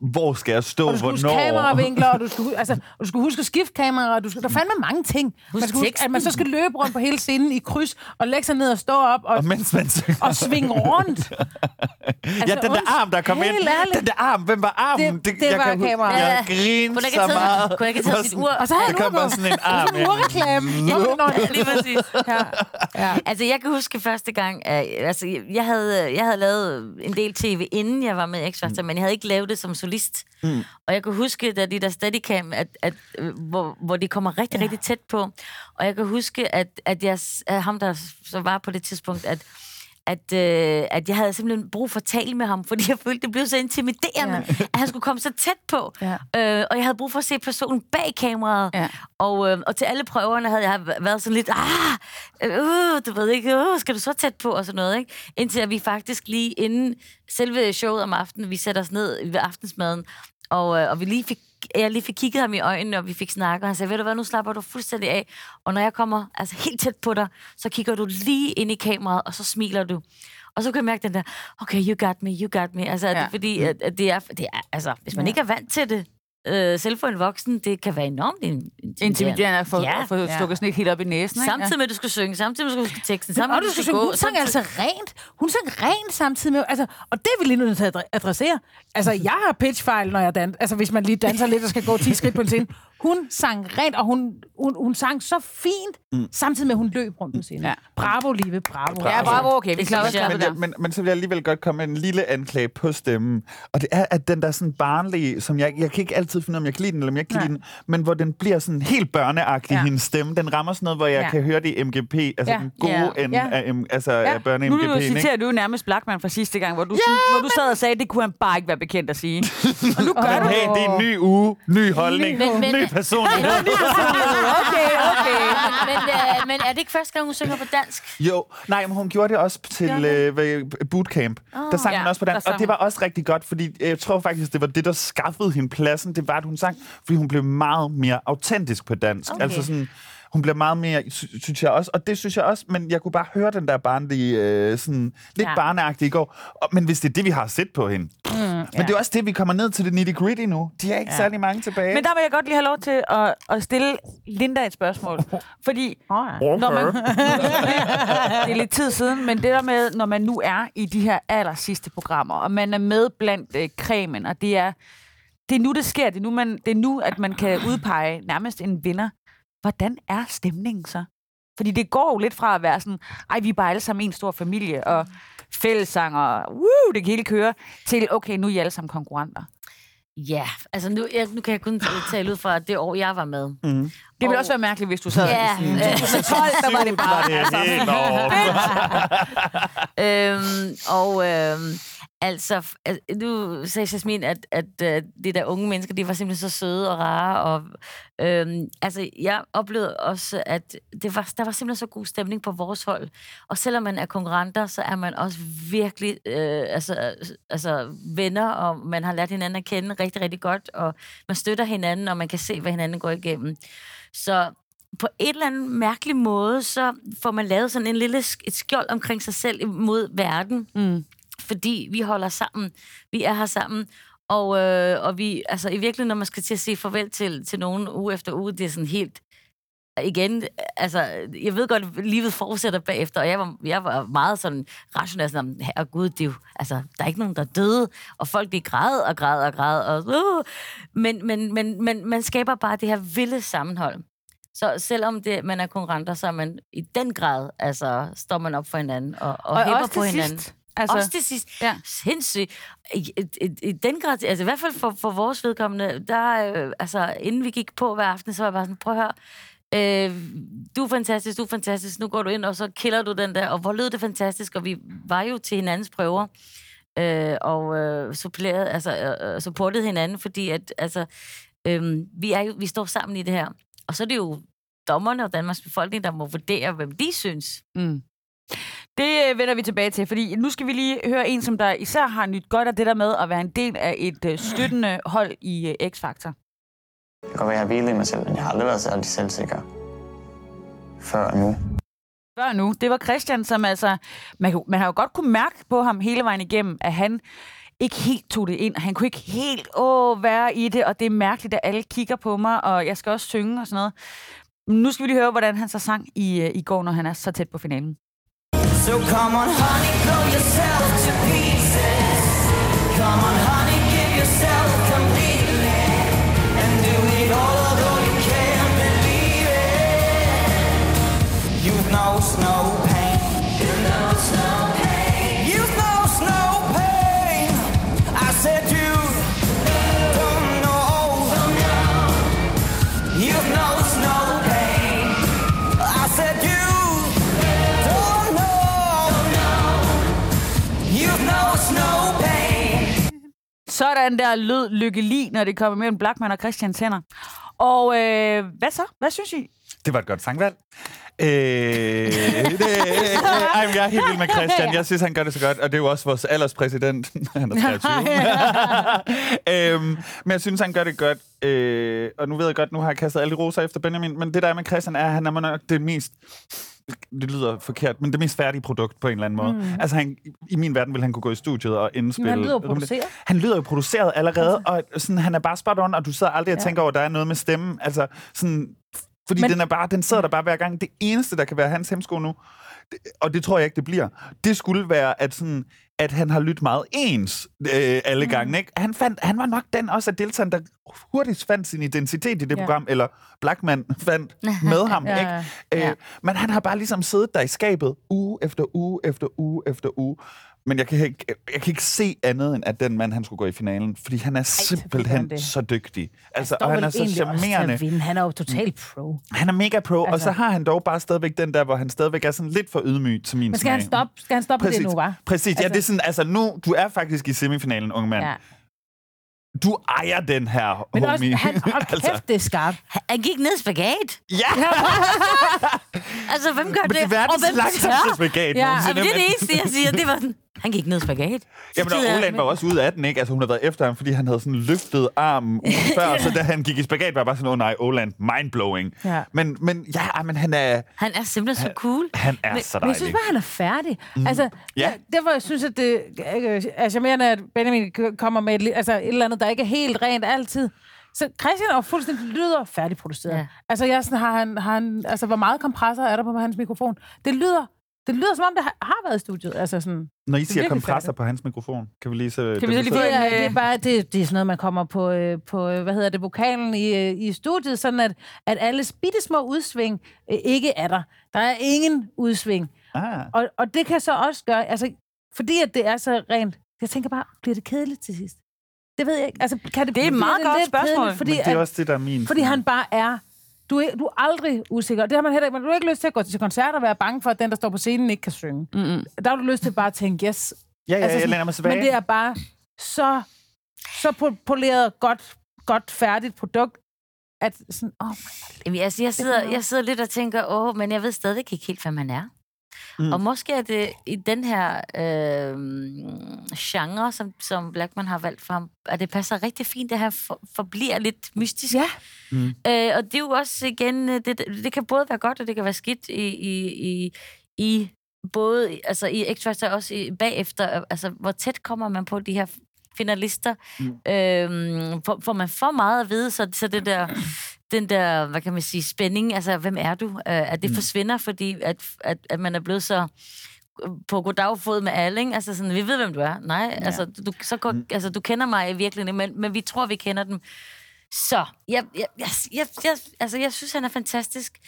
Speaker 2: Huske, hvor skal jeg stå,
Speaker 6: Og du skulle huske
Speaker 2: hvornår.
Speaker 6: kameravinkler, og du skulle, altså, og du skulle huske at skifte kamera, og du skulle, der fandme mange ting. Man skulle huske, at man så skal løbe rundt på hele scenen i kryds, og lægge sig ned og stå op, og,
Speaker 2: Og mens man synger.
Speaker 6: og svinge rundt.
Speaker 2: ja, den der
Speaker 6: unds-
Speaker 2: arm, der kom ind.
Speaker 6: ærligt.
Speaker 2: Den der arm, hvem var armen?
Speaker 6: Det- det
Speaker 2: jeg
Speaker 6: var
Speaker 2: kan huske-
Speaker 6: kameraet.
Speaker 2: Jeg
Speaker 6: Ja.
Speaker 2: grinede
Speaker 5: Kunne jeg ikke
Speaker 2: så meget.
Speaker 5: kunne jeg ikke
Speaker 2: Det
Speaker 5: taget sit ur?
Speaker 6: Og så havde
Speaker 2: der
Speaker 6: han
Speaker 2: kom bare sådan en arm.
Speaker 6: Sådan en urreklame.
Speaker 5: Ja, lige præcis.
Speaker 6: Ja. Ja.
Speaker 5: Altså, jeg kan huske første gang, altså, jeg havde, jeg havde lavet en del tv, inden jeg var med i X-Factor, mm. men jeg havde ikke lavet det som solist.
Speaker 2: Mm.
Speaker 5: Og jeg kan huske, da de der steadicam, at, at, øh, hvor, hvor de kommer rigtig, ja. rigtig tæt på. Og jeg kan huske, at, at jeg, at ham, der så var på det tidspunkt, at at, øh, at jeg havde simpelthen brug for at tale med ham, fordi jeg følte, det blev så intimiderende, ja. at han skulle komme så tæt på.
Speaker 6: Ja.
Speaker 5: Øh, og jeg havde brug for at se personen bag kameraet.
Speaker 1: Ja.
Speaker 5: Og, øh, og til alle prøverne havde jeg været sådan lidt, ah, øh, du ved ikke, øh, skal du så tæt på, og sådan noget, ikke? Indtil at vi faktisk lige inden selve showet om aftenen, vi sætter os ned ved aftensmaden, og, øh, og vi lige fik, jeg lige fik kigget ham i øjnene, og vi fik snakket, og han sagde, ved du hvad, nu slapper du fuldstændig af, og når jeg kommer altså helt tæt på dig, så kigger du lige ind i kameraet, og så smiler du. Og så kan jeg mærke den der, okay, you got me, you got me. Altså, ja. det fordi, at, at det, er, det er, altså, hvis man
Speaker 1: ja.
Speaker 5: ikke er vant til det, øh, selv for en voksen, det kan være enormt in-
Speaker 1: Intimiderende at få,
Speaker 5: Ja.
Speaker 1: at få
Speaker 5: Ja.
Speaker 1: stukket sådan helt op i næsen. Ikke?
Speaker 5: Samtidig med, at du skal synge, samtidig med, at du skal huske teksten, samtidig
Speaker 6: og du skal synge, hun sang altså rent. Hun sang rent samtidig med, altså, og det er vi lige nødt til at adre- adressere. Altså, jeg har pitchfejl, når jeg danser. Altså, hvis man lige danser lidt og skal gå 10 skridt på en scene. Hun sang rent, og hun, hun, hun sang så fint, mm. samtidig med, at hun løb rundt på scenen. Ja. Bravo, Live, bravo.
Speaker 1: Ja, bravo, okay, vi
Speaker 5: Det
Speaker 1: klarer klappet
Speaker 2: men, jeg, men, men så vil jeg alligevel godt komme med en lille anklage på stemmen. Og det er, at den der sådan barnlige, som jeg, jeg kan ikke altid finde ud af, om jeg kan lide den, eller om jeg ikke kan lide den, men hvor den bliver sådan helt børneagtig,
Speaker 1: Ja.
Speaker 2: hendes stemme. Den rammer sådan noget, hvor jeg
Speaker 1: Ja.
Speaker 2: kan høre det i MGP, altså
Speaker 1: Ja.
Speaker 2: den gode
Speaker 1: Ja.
Speaker 2: ende
Speaker 1: Ja.
Speaker 2: af, M- altså
Speaker 1: Ja.
Speaker 2: af børne
Speaker 1: Nu
Speaker 2: MGP.
Speaker 1: du citerer du jo nærmest Blackman fra sidste gang, hvor du, ja, hvor du sad og sagde, at det kunne han bare ikke være bekendt at sige. og nu gør du
Speaker 2: Hey, det er en ny uge, ny holdning,
Speaker 5: Men- men-
Speaker 2: ny personlighed.
Speaker 1: Okay, okay.
Speaker 5: men, øh, men er det ikke første gang, hun synger på dansk?
Speaker 2: Jo, nej, men hun gjorde det også til øh, ved bootcamp.
Speaker 5: Åh.
Speaker 2: der sang
Speaker 1: Ja,
Speaker 2: hun også på dansk, og det var også rigtig godt, fordi øh, jeg tror faktisk, det var det, der skaffede hende pladsen. Det var, at hun sang, fordi hun blev meget mere autentisk på dansk.
Speaker 5: Okay.
Speaker 2: Altså sådan, hun bliver meget mere, sy- synes jeg også, og det synes jeg også, men jeg kunne bare høre den der barnlige, øh, sådan, lidt
Speaker 1: Ja.
Speaker 2: ja. barneagtige i går. Og, men hvis det er det, vi har set på hende.
Speaker 1: Mm,
Speaker 2: Men det er også det, vi kommer ned til det nitty-gritty nu. De er ikke
Speaker 1: Ja.
Speaker 2: ja. særlig mange tilbage.
Speaker 1: Men der vil jeg godt lige have lov til at, at stille Linda et spørgsmål. Fordi når man, det er lidt tid siden, men det der med, når man nu er i de her aller sidste programmer, og man er med blandt øh, kremen, og det er, det er nu, det sker. Det er nu, man, det er nu, at man kan udpege nærmest en vinder. Hvordan er stemningen så? Fordi det går jo lidt fra at være sådan, ej, vi er bare alle sammen en stor familie, og fællessang, og woo, det kan hele køre, til, okay, nu er I alle sammen konkurrenter.
Speaker 5: Ja, altså nu, jeg, nu kan jeg kun tale ud fra det år, jeg var med.
Speaker 2: Mm.
Speaker 1: Det ville også være mærkeligt, hvis du sad
Speaker 5: Ja,
Speaker 1: i sådan 2012, der var det bare...
Speaker 2: Var det helt
Speaker 5: øhm, og øhm, altså, nu sagde Jasmin, at, at øh, de der unge mennesker, de var simpelthen så søde og rare. Og, øhm, altså, jeg oplevede også, at det var, der var simpelthen så god stemning på vores hold. Og selvom man er konkurrenter, så er man også virkelig øh, altså, øh, altså, venner, og man har lært hinanden at kende rigtig, rigtig godt, og man støtter hinanden, og man kan se, hvad hinanden går igennem. Så på et eller andet mærkelig måde, så får man lavet sådan en lille et skjold omkring sig selv mod verden.
Speaker 1: Mm.
Speaker 5: Fordi vi holder sammen. Vi er her sammen. Og, øh, og vi, altså i virkeligheden, når man skal til at sige farvel til, til nogen uge efter uge, det er sådan helt igen, altså, jeg ved godt, at livet fortsætter bagefter, og jeg var, jeg var meget sådan rationel, sådan, herre gud, det er jo, altså, der er ikke nogen, der er døde, og folk, de græd og græd og græd, og, uh, men, men, men, men man skaber bare det her vilde sammenhold. Så selvom det, man er konkurrenter, så er man i den grad, altså, står man op for hinanden og, og,
Speaker 1: Og
Speaker 5: hæpper på hinanden.
Speaker 1: sidst.
Speaker 5: Altså, også til sidst.
Speaker 1: Ja.
Speaker 5: Sindssygt. I, i, i, I den grad, altså i hvert fald for, for vores vedkommende, der, øh, altså inden vi gik på hver aften, så var jeg bare sådan, prøv at høre, Øh, du er fantastisk, du er fantastisk, nu går du ind, og så killer du den der, og hvor lød det fantastisk, og vi var jo til hinandens prøver, øh, og øh, supplerede, altså, øh, supportede hinanden, fordi at, altså, øh, vi, er jo, vi står sammen i det her. Og så er det jo dommerne og Danmarks befolkning, der må vurdere, hvem de synes.
Speaker 1: Mm. Det øh, vender vi tilbage til, fordi nu skal vi lige høre en, som der især har nyt godt af det der med at være en del af et øh, støttende hold i øh, X-Factor.
Speaker 14: Det kan godt være, jeg har hvilet i mig selv, men jeg har aldrig været særlig selvsikker. Før nu.
Speaker 1: Før nu, det var Christian, som altså... Man, man har jo godt kunne mærke på ham hele vejen igennem, at han ikke helt tog det ind, og han kunne ikke helt åh, være i det, og det er mærkeligt, at alle kigger på mig, og jeg skal også synge og sådan noget. Nu skal vi lige høre, hvordan han så sang i, i går, når han er så tæt på finalen.
Speaker 10: So come on, honey, blow yourself to pieces. Come on, honey, give yourself completely. And do it all, although you can't believe it. Knows no pain.
Speaker 1: Sådan der lød lykkelig, når det kommer mellem Blackman og Christians hænder. Og øh, hvad så? Hvad synes I?
Speaker 2: Det var et godt sangvalg. Øh, det, ej, men jeg er helt vild med Christian. Jeg synes, han gør det så godt. Og det er jo også vores alderspræsident. han er 23. øhm, men jeg synes, han gør det godt. Øh, og nu ved jeg godt, nu har jeg kastet alle de roser efter Benjamin. Men det der er med Christian er, at han er nok det mest det lyder forkert, men det mest færdige produkt på en eller anden måde.
Speaker 6: Mm.
Speaker 2: Altså, han, i min verden vil han kunne gå i studiet og indspille...
Speaker 6: Men han lyder jo produceret.
Speaker 2: Han lyder jo produceret allerede, altså. og sådan, han er bare spot on, og du sidder aldrig og
Speaker 6: Ja.
Speaker 2: tænker over, at der er noget med stemmen. Altså, sådan, fordi
Speaker 6: men,
Speaker 2: den, er bare, den sidder der bare hver gang. Det eneste, der kan være hans hemsko nu, det, og det tror jeg ikke, det bliver, det skulle være, at, sådan, at han har lyttet meget ens øh, alle
Speaker 6: Mm.
Speaker 2: gange. Ikke? Han, fandt, han var nok den også af deltageren, der hurtigst fandt sin identitet i det
Speaker 6: Ja.
Speaker 2: ja. program, eller Blackman fandt med ham.
Speaker 6: Ja,
Speaker 2: ikke?
Speaker 6: ja.
Speaker 2: Øh, men han har bare ligesom siddet der i skabet uge efter uge efter uge efter uge. Men jeg kan, ikke, jeg kan ikke se andet end, at den mand, han skulle gå i finalen. Fordi han er simpelthen
Speaker 6: det.
Speaker 2: så dygtig. Altså,
Speaker 6: Står
Speaker 2: og han er så
Speaker 6: også
Speaker 2: charmerende.
Speaker 6: Han er jo total pro.
Speaker 2: Han er mega pro, altså, og
Speaker 6: Altså.
Speaker 2: så har han dog bare stadigvæk den der, hvor han stadigvæk er sådan lidt for ydmyg til min
Speaker 6: Men skal han
Speaker 2: smag.
Speaker 6: stoppe, skal han stoppe på det nu, var?
Speaker 2: Præcis, ja, det er sådan, altså nu, du er faktisk i semifinalen, unge mand.
Speaker 6: Ja.
Speaker 2: Du ejer den her,
Speaker 6: Men også,
Speaker 2: homie.
Speaker 6: han, hold
Speaker 2: altså,
Speaker 6: kæft, det er skarpt.
Speaker 5: Han gik ned i spagat.
Speaker 2: Ja!
Speaker 5: altså, hvem gør
Speaker 2: Men det
Speaker 5: det?
Speaker 2: er verdens
Speaker 5: tør?
Speaker 2: spagat
Speaker 5: Ja, det er det
Speaker 2: men-
Speaker 5: eneste, jeg siger. Det var sådan, Han gik ned i spagat.
Speaker 2: Jamen, og Roland var også ude af den, ikke? Altså, hun havde været efter ham, fordi han havde sådan løftet armen før, så da han gik i spagat, var jeg bare sådan, oh nej, Roland, mindblowing.
Speaker 6: Ja.
Speaker 2: Men, men ja, men han er,
Speaker 5: Han er simpelthen så cool.
Speaker 2: han er så
Speaker 6: Men jeg synes
Speaker 2: dejlig.
Speaker 6: bare, han er færdig.
Speaker 2: Mm.
Speaker 6: Altså,
Speaker 2: Ja.
Speaker 6: ja. derfor jeg synes, at det øh, er charmerende, at Benjamin kommer med et, altså, et eller andet, der ikke er helt rent altid. Så Christian er fuldstændig lyder færdigproduceret.
Speaker 5: Ja.
Speaker 6: Ja. Altså, jeg sådan, har han, har han, altså, hvor meget kompressor er der på hans mikrofon? Det lyder, det lyder som om, det har, har været i studiet. Altså, sådan,
Speaker 2: Når I
Speaker 6: er
Speaker 2: siger kompressor på hans mikrofon, kan vi lige så...
Speaker 1: Kan vi så lige
Speaker 6: Det er, det er bare det, det er sådan noget, man kommer på, øh, på øh, hvad hedder det, vokalen i, øh, i studiet, sådan at, at alle bitte små udsving øh, ikke er der. Der er ingen udsving.
Speaker 2: Ah.
Speaker 6: Og, og det kan så også gøre, altså, fordi at det er så rent, jeg tænker bare, bliver det kedeligt til sidst? Det ved jeg ikke. Altså, kan det,
Speaker 1: Det er et meget godt spørgsmål.
Speaker 6: kedeligt, Fordi,
Speaker 2: Men det er også det, der er min...
Speaker 6: fordi han bare er, du er, du er aldrig usikker. Det har man heller ikke, men du har ikke lyst til at gå til koncerter og være bange for, at den, der står på scenen, ikke kan synge.
Speaker 1: Mm-mm.
Speaker 6: Der har du lyst til bare at tænke, yes.
Speaker 2: Ja, ja, jeg
Speaker 6: sådan,
Speaker 2: læner mig tilbage.
Speaker 6: Men det er bare så, så po- poleret, godt, godt færdigt produkt, at sådan, åh, oh
Speaker 5: Jamen, altså, jeg, sidder, jeg sidder lidt og tænker, åh, men jeg ved stadigvæk ikke helt, hvad man er.
Speaker 2: Mm.
Speaker 5: Og måske er det i den her øh, genre, som, som Blackman har valgt for ham, at det passer rigtig fint, at han for, forbliver lidt mystisk.
Speaker 6: Ja.
Speaker 2: Mm.
Speaker 5: Øh, og det er jo også igen, øh, det, det kan både være godt, og det kan være skidt i, i, i, i både altså i X-Factor og også i, bagefter. Altså, hvor tæt kommer man på de her finalister? Mm. Øhm, får, får man for meget at vide, så, så det der, den der, hvad kan man sige, spænding, altså, hvem er du? Øh, at det
Speaker 2: Mm.
Speaker 5: forsvinder, fordi at, at, at man er blevet så på goddag-fod med alle, ikke? Altså sådan, vi ved, hvem du er. Nej, ja. altså, du, så går,
Speaker 2: Mm.
Speaker 5: altså, du kender mig i virkeligheden, men, men vi tror, vi kender dem. Så, jeg, jeg, jeg, jeg, jeg, altså, jeg synes, han er fantastisk.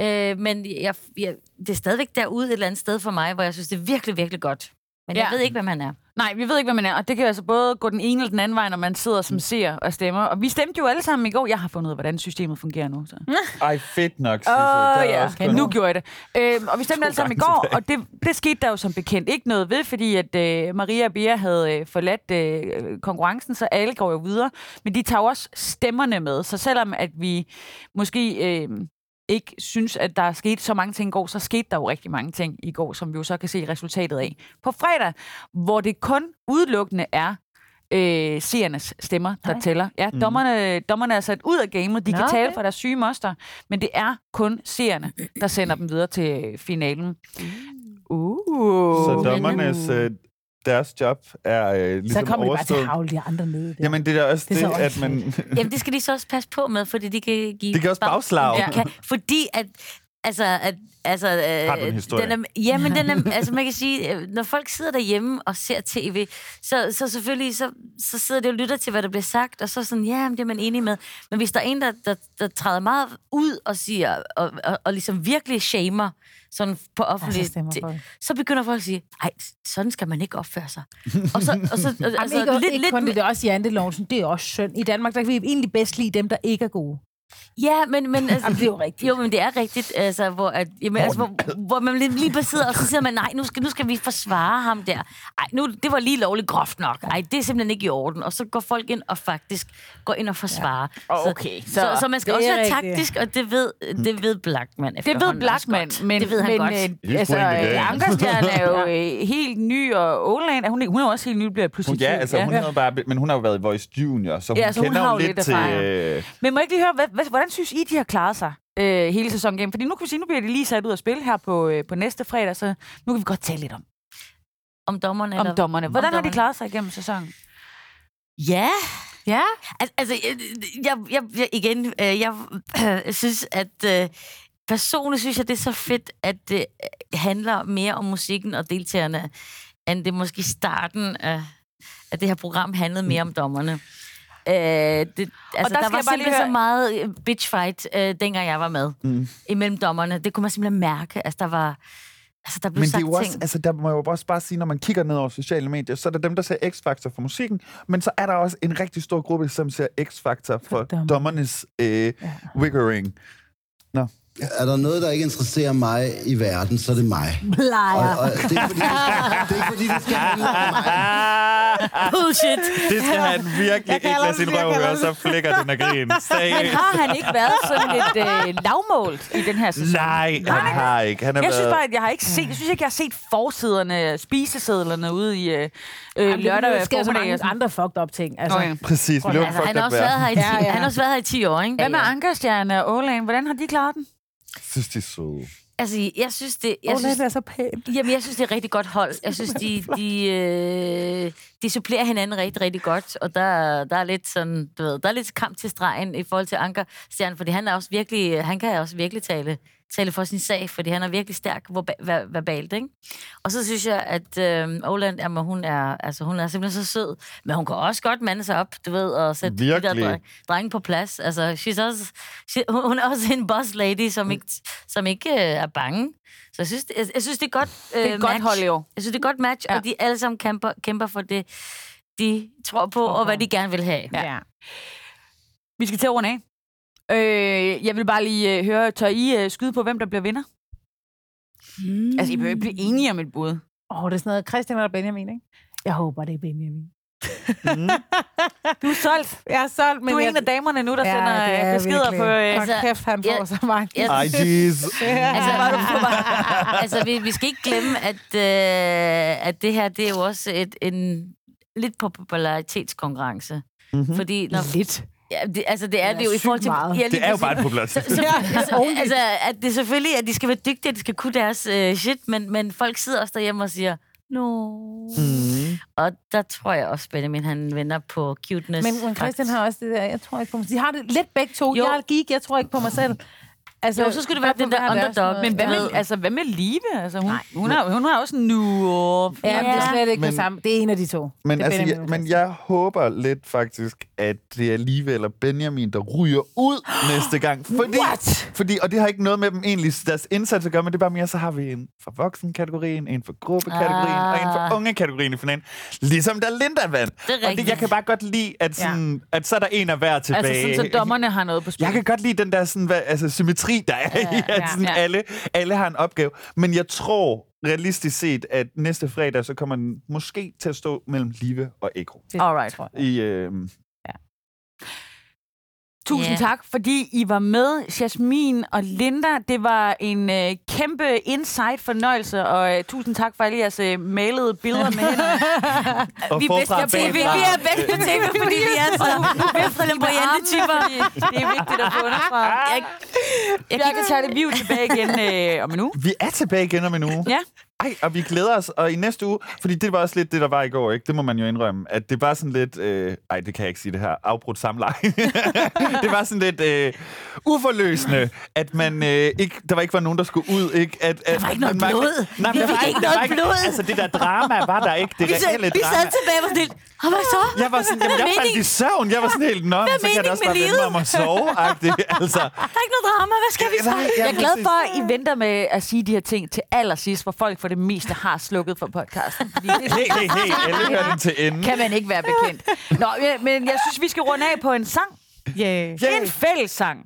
Speaker 5: Øh, men jeg, jeg, det er stadigvæk derude et eller andet sted for mig, hvor jeg synes, det er virkelig, virkelig godt. Men ja. jeg ved ikke, hvem han er.
Speaker 1: Nej, vi ved ikke, hvad man er. Og det kan altså både gå den ene eller den anden vej, når man sidder som ser og stemmer. Og vi stemte jo alle sammen i går. Jeg har fundet ud af, hvordan systemet fungerer nu. Så.
Speaker 2: Ej, fedt nok, Sisse. Er
Speaker 1: ja. Okay, nu gjorde jeg det. Øhm, og vi stemte alle sammen i går, og det, det skete der jo som bekendt ikke noget ved, fordi at øh, Maria og Bea havde øh, forladt øh, konkurrencen, så alle går jo videre. Men de tager jo også stemmerne med, så selvom at vi måske øh, ikke synes, at der er sket så mange ting i går, så skete der jo rigtig mange ting i går, som vi jo så kan se resultatet af på fredag, hvor det kun udelukkende er øh, seernes stemmer, der
Speaker 5: Nej.
Speaker 1: tæller. Ja,
Speaker 5: Mm.
Speaker 1: dommerne, dommerne er sat ud af gamet. De
Speaker 5: Nå,
Speaker 1: kan tale
Speaker 5: okay.
Speaker 1: for deres syge moster, men det er kun seerne, der sender dem videre til finalen. Uh.
Speaker 2: Så dommernes, øh, deres job er øh, ligesom
Speaker 6: så kommer de bare til at havle de andre nede. Der.
Speaker 2: Jamen, det er også
Speaker 6: Det
Speaker 2: det,
Speaker 6: er
Speaker 2: at man...
Speaker 5: Jamen, det skal de så også passe på med, fordi de kan give...
Speaker 2: Det kan også bagslag.
Speaker 5: Ja. Kan, fordi at... Altså, at, altså,
Speaker 2: Har du en
Speaker 5: øh,
Speaker 2: historie?
Speaker 5: Den er, jamen, den er, altså, man kan sige, øh, når folk sidder derhjemme og ser tv, så, så selvfølgelig, så, så sidder de og lytter til, hvad der bliver sagt, og så sådan, ja, men det er man enig med. Men hvis der er en, der, der, der træder meget ud og siger, og, og, og ligesom virkelig shamer, sådan på offentligt,
Speaker 6: så stemmer
Speaker 5: så,
Speaker 6: folk.
Speaker 5: så begynder folk at sige, ej, sådan skal man ikke opføre sig. og så, og så
Speaker 6: Altså,
Speaker 5: altså,
Speaker 6: ikke,
Speaker 5: lidt,
Speaker 6: ikke
Speaker 5: lidt,
Speaker 6: kun det, det er også janteloven, det er også synd. I Danmark, der kan vi egentlig bedst lide dem, der ikke er gode.
Speaker 5: Ja, men, men altså,
Speaker 6: Jamen, det er jo rigtigt.
Speaker 5: Jo, men det er rigtigt, altså, hvor, at, jamen, altså, hvor, hvor man lige, lige sidder, og så siger man, nej, nu skal, nu skal vi forsvare ham der. Ej, nu, det var lige lovligt groft nok. Ej, det er simpelthen ikke i orden. Og så går folk ind og faktisk går ind og forsvarer.
Speaker 1: Ja. Okay,
Speaker 5: så,
Speaker 1: så
Speaker 5: så, så man skal også være
Speaker 1: rigtigt.
Speaker 5: taktisk, og det ved, det ved Blackman
Speaker 1: Det ved Blackman, men,
Speaker 5: det ved han
Speaker 1: men
Speaker 5: godt.
Speaker 1: Øh, altså, øh, Ankerstjerne er jo øh, helt ny, og Åland, hun, er- hun er også helt ny, bliver pludselig
Speaker 2: Ja, altså, hun havde bare, men hun har jo været Voice Junior, så hun
Speaker 1: Ja, så hun
Speaker 2: kender
Speaker 1: har
Speaker 2: jo lidt
Speaker 1: lidt
Speaker 2: til... Øh,
Speaker 1: Men må jeg ikke lige høre, hvad, hvad, hvordan synes I, de har klaret sig øh, hele sæsonen igennem? Fordi nu kan vi sige, nu bliver de lige sat ud at spille her på, øh, på næste fredag, så nu kan vi godt tale lidt om,
Speaker 5: Om dommerne?
Speaker 1: om
Speaker 5: eller-
Speaker 1: dommerne.
Speaker 5: om
Speaker 1: Hvordan har de
Speaker 5: dommerne?
Speaker 1: klaret sig igennem sæsonen?
Speaker 5: Ja.
Speaker 1: Ja?
Speaker 5: Al- altså, jeg, jeg, jeg, jeg igen, øh, jeg øh, synes, at øh, personligt synes jeg, det er så fedt, at det øh, handler mere om musikken og deltagerne, end det måske starten af, af det her program handlede mere om dommerne. Øh, det, altså,
Speaker 1: der
Speaker 5: der, var simpelthen så
Speaker 1: høre-
Speaker 5: meget øh, bitchfight, øh, dengang jeg var med,
Speaker 2: mm.
Speaker 5: imellem dommerne. Det kunne man simpelthen mærke. Altså, der var... Altså, der blev
Speaker 2: Men det
Speaker 5: sagt
Speaker 2: er jo også,
Speaker 5: ting.
Speaker 2: altså der må jeg jo også bare sige, når man kigger ned over sociale medier, så er der dem, der ser X-Factor for musikken, men så er der også en rigtig stor gruppe, som ser X-Factor for dommernes øh, wiggering. Nå.
Speaker 11: Er der noget, der ikke interesserer mig i verden, så er det mig.
Speaker 6: Lejer.
Speaker 11: Og, og det er fordi, det skal, det er ikke fordi, det skal handle om mig.
Speaker 5: Bullshit.
Speaker 2: Det skal han virkelig ikke lade sin røv høre, så flækker den af grin.
Speaker 1: Men har han ikke været sådan lidt øh, lavmålt i den her sæson?
Speaker 2: Nej, han har ikke. Han har
Speaker 1: jeg synes
Speaker 2: været-
Speaker 1: bare, at jeg har ikke set, jeg synes ikke, jeg har set forsiderne, spisesedlerne ude i øh, øh,
Speaker 6: Jamen,
Speaker 1: lørdag
Speaker 6: der sker så mange andre fucked up ting. Altså.
Speaker 1: Okay.
Speaker 2: Præcis, vi
Speaker 5: Altså,
Speaker 2: altså,
Speaker 5: han, har også været her i 10, ja, ja. han har også været her i 10 år, ikke?
Speaker 1: Hvad med Ankerstjerne og Åland? Hvordan har de klaret den?
Speaker 2: Synes, de er søde.
Speaker 5: Altså, jeg synes, det... Jeg
Speaker 6: Åh,
Speaker 5: synes,
Speaker 6: det er så pænt.
Speaker 5: Jamen, jeg synes, det er rigtig godt hold. Jeg synes, de, de, øh, de supplerer hinanden rigtig, rigtig godt. Og der, der er lidt sådan, du ved, der er lidt kamp til stregen i forhold til Anker Stjern, fordi han er også virkelig, han kan også virkelig tale, tale for sin sag, fordi han er virkelig stærk verba- ver- verbalt, ikke? Og så synes jeg, at øh, Oland, jamen, hun er, altså, hun er simpelthen så sød, men hun kan også godt mande sig op, du ved, og sætte de der
Speaker 2: Virkelig.
Speaker 5: dreng, drenge på plads. Altså, she's også, she, hun er også en boss lady, som ikke, som ikke øh, er bange. Så jeg synes, det, jeg, jeg synes, det er godt øh,
Speaker 1: Det er et godt
Speaker 5: match.
Speaker 1: hold år.
Speaker 5: Jeg synes, det er godt match, ja.
Speaker 1: Ja.
Speaker 5: og de alle sammen kæmper, kæmper for det, de tror på, og hvad de gerne vil have.
Speaker 1: Ja. Vi skal til at runde af. Øh, jeg vil bare lige øh, høre, tør I øh, skyde på, hvem der bliver vinder? Mm. Altså, I behøver ikke blive enige om et bud.
Speaker 6: Åh, oh, det er sådan noget Christian eller Benjamin, ikke? Jeg håber, det er Benjamin.
Speaker 1: Du er solgt.
Speaker 6: Jeg er solgt, men
Speaker 1: Du er
Speaker 6: jeg...
Speaker 1: en af damerne nu, der
Speaker 6: Ja,
Speaker 1: sender
Speaker 6: det er
Speaker 1: øh, beskeder
Speaker 6: virkelig.
Speaker 1: på... Øh,
Speaker 6: Hold kæft, han får så mange.
Speaker 5: jeg-
Speaker 2: Ej, jeez.
Speaker 5: Altså, altså vi, vi skal ikke glemme, at, øh, at det her, det er jo også et, en lidt popularitetskonkurrence.
Speaker 2: Mhm.
Speaker 5: Fordi når,
Speaker 6: lidt.
Speaker 5: Ja, det, altså det er
Speaker 6: Det er
Speaker 5: det jo i forhold til...
Speaker 6: meget.
Speaker 5: Ja,
Speaker 2: Det er jo bare en popularitet.
Speaker 5: Så, så,
Speaker 6: Ja,
Speaker 5: så, altså, at det selvfølgelig, at de skal være dygtige, at de skal kunne deres øh, shit, men, men folk sidder også derhjemme og siger, no.
Speaker 2: Mm.
Speaker 5: Og der tror jeg også, Benjamin, han vender på cuteness.
Speaker 6: Men, men Christian har også det der, jeg tror ikke på mig. De har det lidt begge to.
Speaker 5: Jo.
Speaker 6: Jeg er geek, jeg tror ikke på mig selv. Altså,
Speaker 5: Jo, så skulle det være den der underdog.
Speaker 1: men hvad
Speaker 5: Ja.
Speaker 1: med, altså, hvad med Live? Altså, hun, hun, har, hun har også nu...
Speaker 6: Ja, men det er slet ikke
Speaker 2: Men-
Speaker 6: det samme. Det er en af de to.
Speaker 2: Men, altså, jeg, men jeg håber lidt faktisk, at det er Live eller Benjamin, der ryger ud næste gang. Fordi,
Speaker 6: What?
Speaker 2: Fordi, og det har ikke noget med dem egentlig deres indsats at gøre, men det er bare mere, så har vi en for voksen-kategorien, en for gruppekategorien
Speaker 5: Ah.
Speaker 2: og en for unge-kategorien i finalen. Ligesom da Linda vandt.
Speaker 5: Det er
Speaker 2: og det, jeg kan bare godt lide, at, sådan, ja. at så er der en af hver tilbage.
Speaker 1: Altså, sådan, så dommerne har noget på spil.
Speaker 2: Jeg kan godt lide den der sådan, hvad, altså, symmetri, der er ja, i, at
Speaker 1: ja,
Speaker 2: sådan,
Speaker 1: ja.
Speaker 2: Alle, alle har en opgave. Men jeg tror realistisk set, at næste fredag, så kommer den måske til at stå mellem Live og Ekro.
Speaker 1: Alright.
Speaker 2: I, øh,
Speaker 1: Tusind
Speaker 5: Ja.
Speaker 1: tak, fordi I var med, Jasmin og Linda. Det var en øh, kæmpe insight fornøjelse, og øh, tusind tak for alle jeres øh, malede billeder med hænderne.
Speaker 2: Og
Speaker 1: vi er bedst tv. Vi
Speaker 2: bagfra.
Speaker 1: er bedst på tv, fordi vi er så flamboyante typer. Det er vigtigt at få underfra. Jeg, jeg, jeg kan tage det viv tilbage igen øh, om en uge.
Speaker 2: Vi er tilbage igen om en uge.
Speaker 1: Ja.
Speaker 2: Ej, og vi glæder os. Og i næste uge, fordi det var også lidt det, der var i går, ikke? Det må man jo indrømme. At det var sådan lidt... Øh, ej, det kan jeg ikke sige det her. Afbrudt samleje. det var sådan lidt øh, uforløsende, at man øh, ikke... Der var ikke var nogen, der skulle ud, ikke? At, at,
Speaker 5: Der var ikke noget
Speaker 2: man-
Speaker 5: blod.
Speaker 2: Nej,
Speaker 5: Vi
Speaker 2: der var
Speaker 5: ikke noget blod.
Speaker 2: Altså, det der drama var der ikke. Det
Speaker 5: vi, sad,
Speaker 2: reelle
Speaker 5: vi
Speaker 2: drama.
Speaker 5: sad tilbage og sådan lidt, og hvad så?
Speaker 2: Jeg var sådan, jamen,
Speaker 5: Hvad
Speaker 2: jeg
Speaker 5: er
Speaker 2: faldt i søvn. Jeg var sådan helt, nå, så kan jeg da også bare vende mig om at sove. -agtigt. Altså,
Speaker 5: Der er ikke noget drama, hvad skal vi så?
Speaker 2: Nej,
Speaker 1: Jeg er glad for, at I venter med at sige de her ting til allersidst, hvor folk for det meste har slukket for podcasten. Fordi det
Speaker 2: hey, hey, hey, alle hører den til enden.
Speaker 1: kan man ikke være bekendt. Nå, men jeg synes, vi skal runde af på en sang.
Speaker 6: Yeah.
Speaker 1: Det er en fællessang.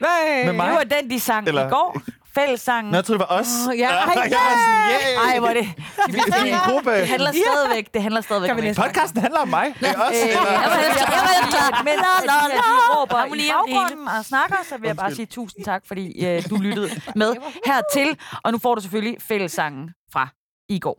Speaker 2: Med mig?
Speaker 1: Det var den, de sang
Speaker 2: Eller-
Speaker 1: i går. Fællessangen.
Speaker 2: Nå, jeg troede, det var os.
Speaker 1: Åh, ja,
Speaker 2: jeg var sådan, yeah!
Speaker 1: Ej, hvor er det.
Speaker 2: Vi er en gruppe.
Speaker 1: Det handler stadigvæk, det handler stadigvæk om en
Speaker 2: Podcasten handler om mig. Det er os.
Speaker 1: Øh, jeg var helt klar, men
Speaker 5: La, la, la.
Speaker 1: råber i baggrunden og snakker, så vil jeg bare sige tusind tak, fordi øh, du lyttede med hertil. Og nu får du selvfølgelig fællessangen fra i går.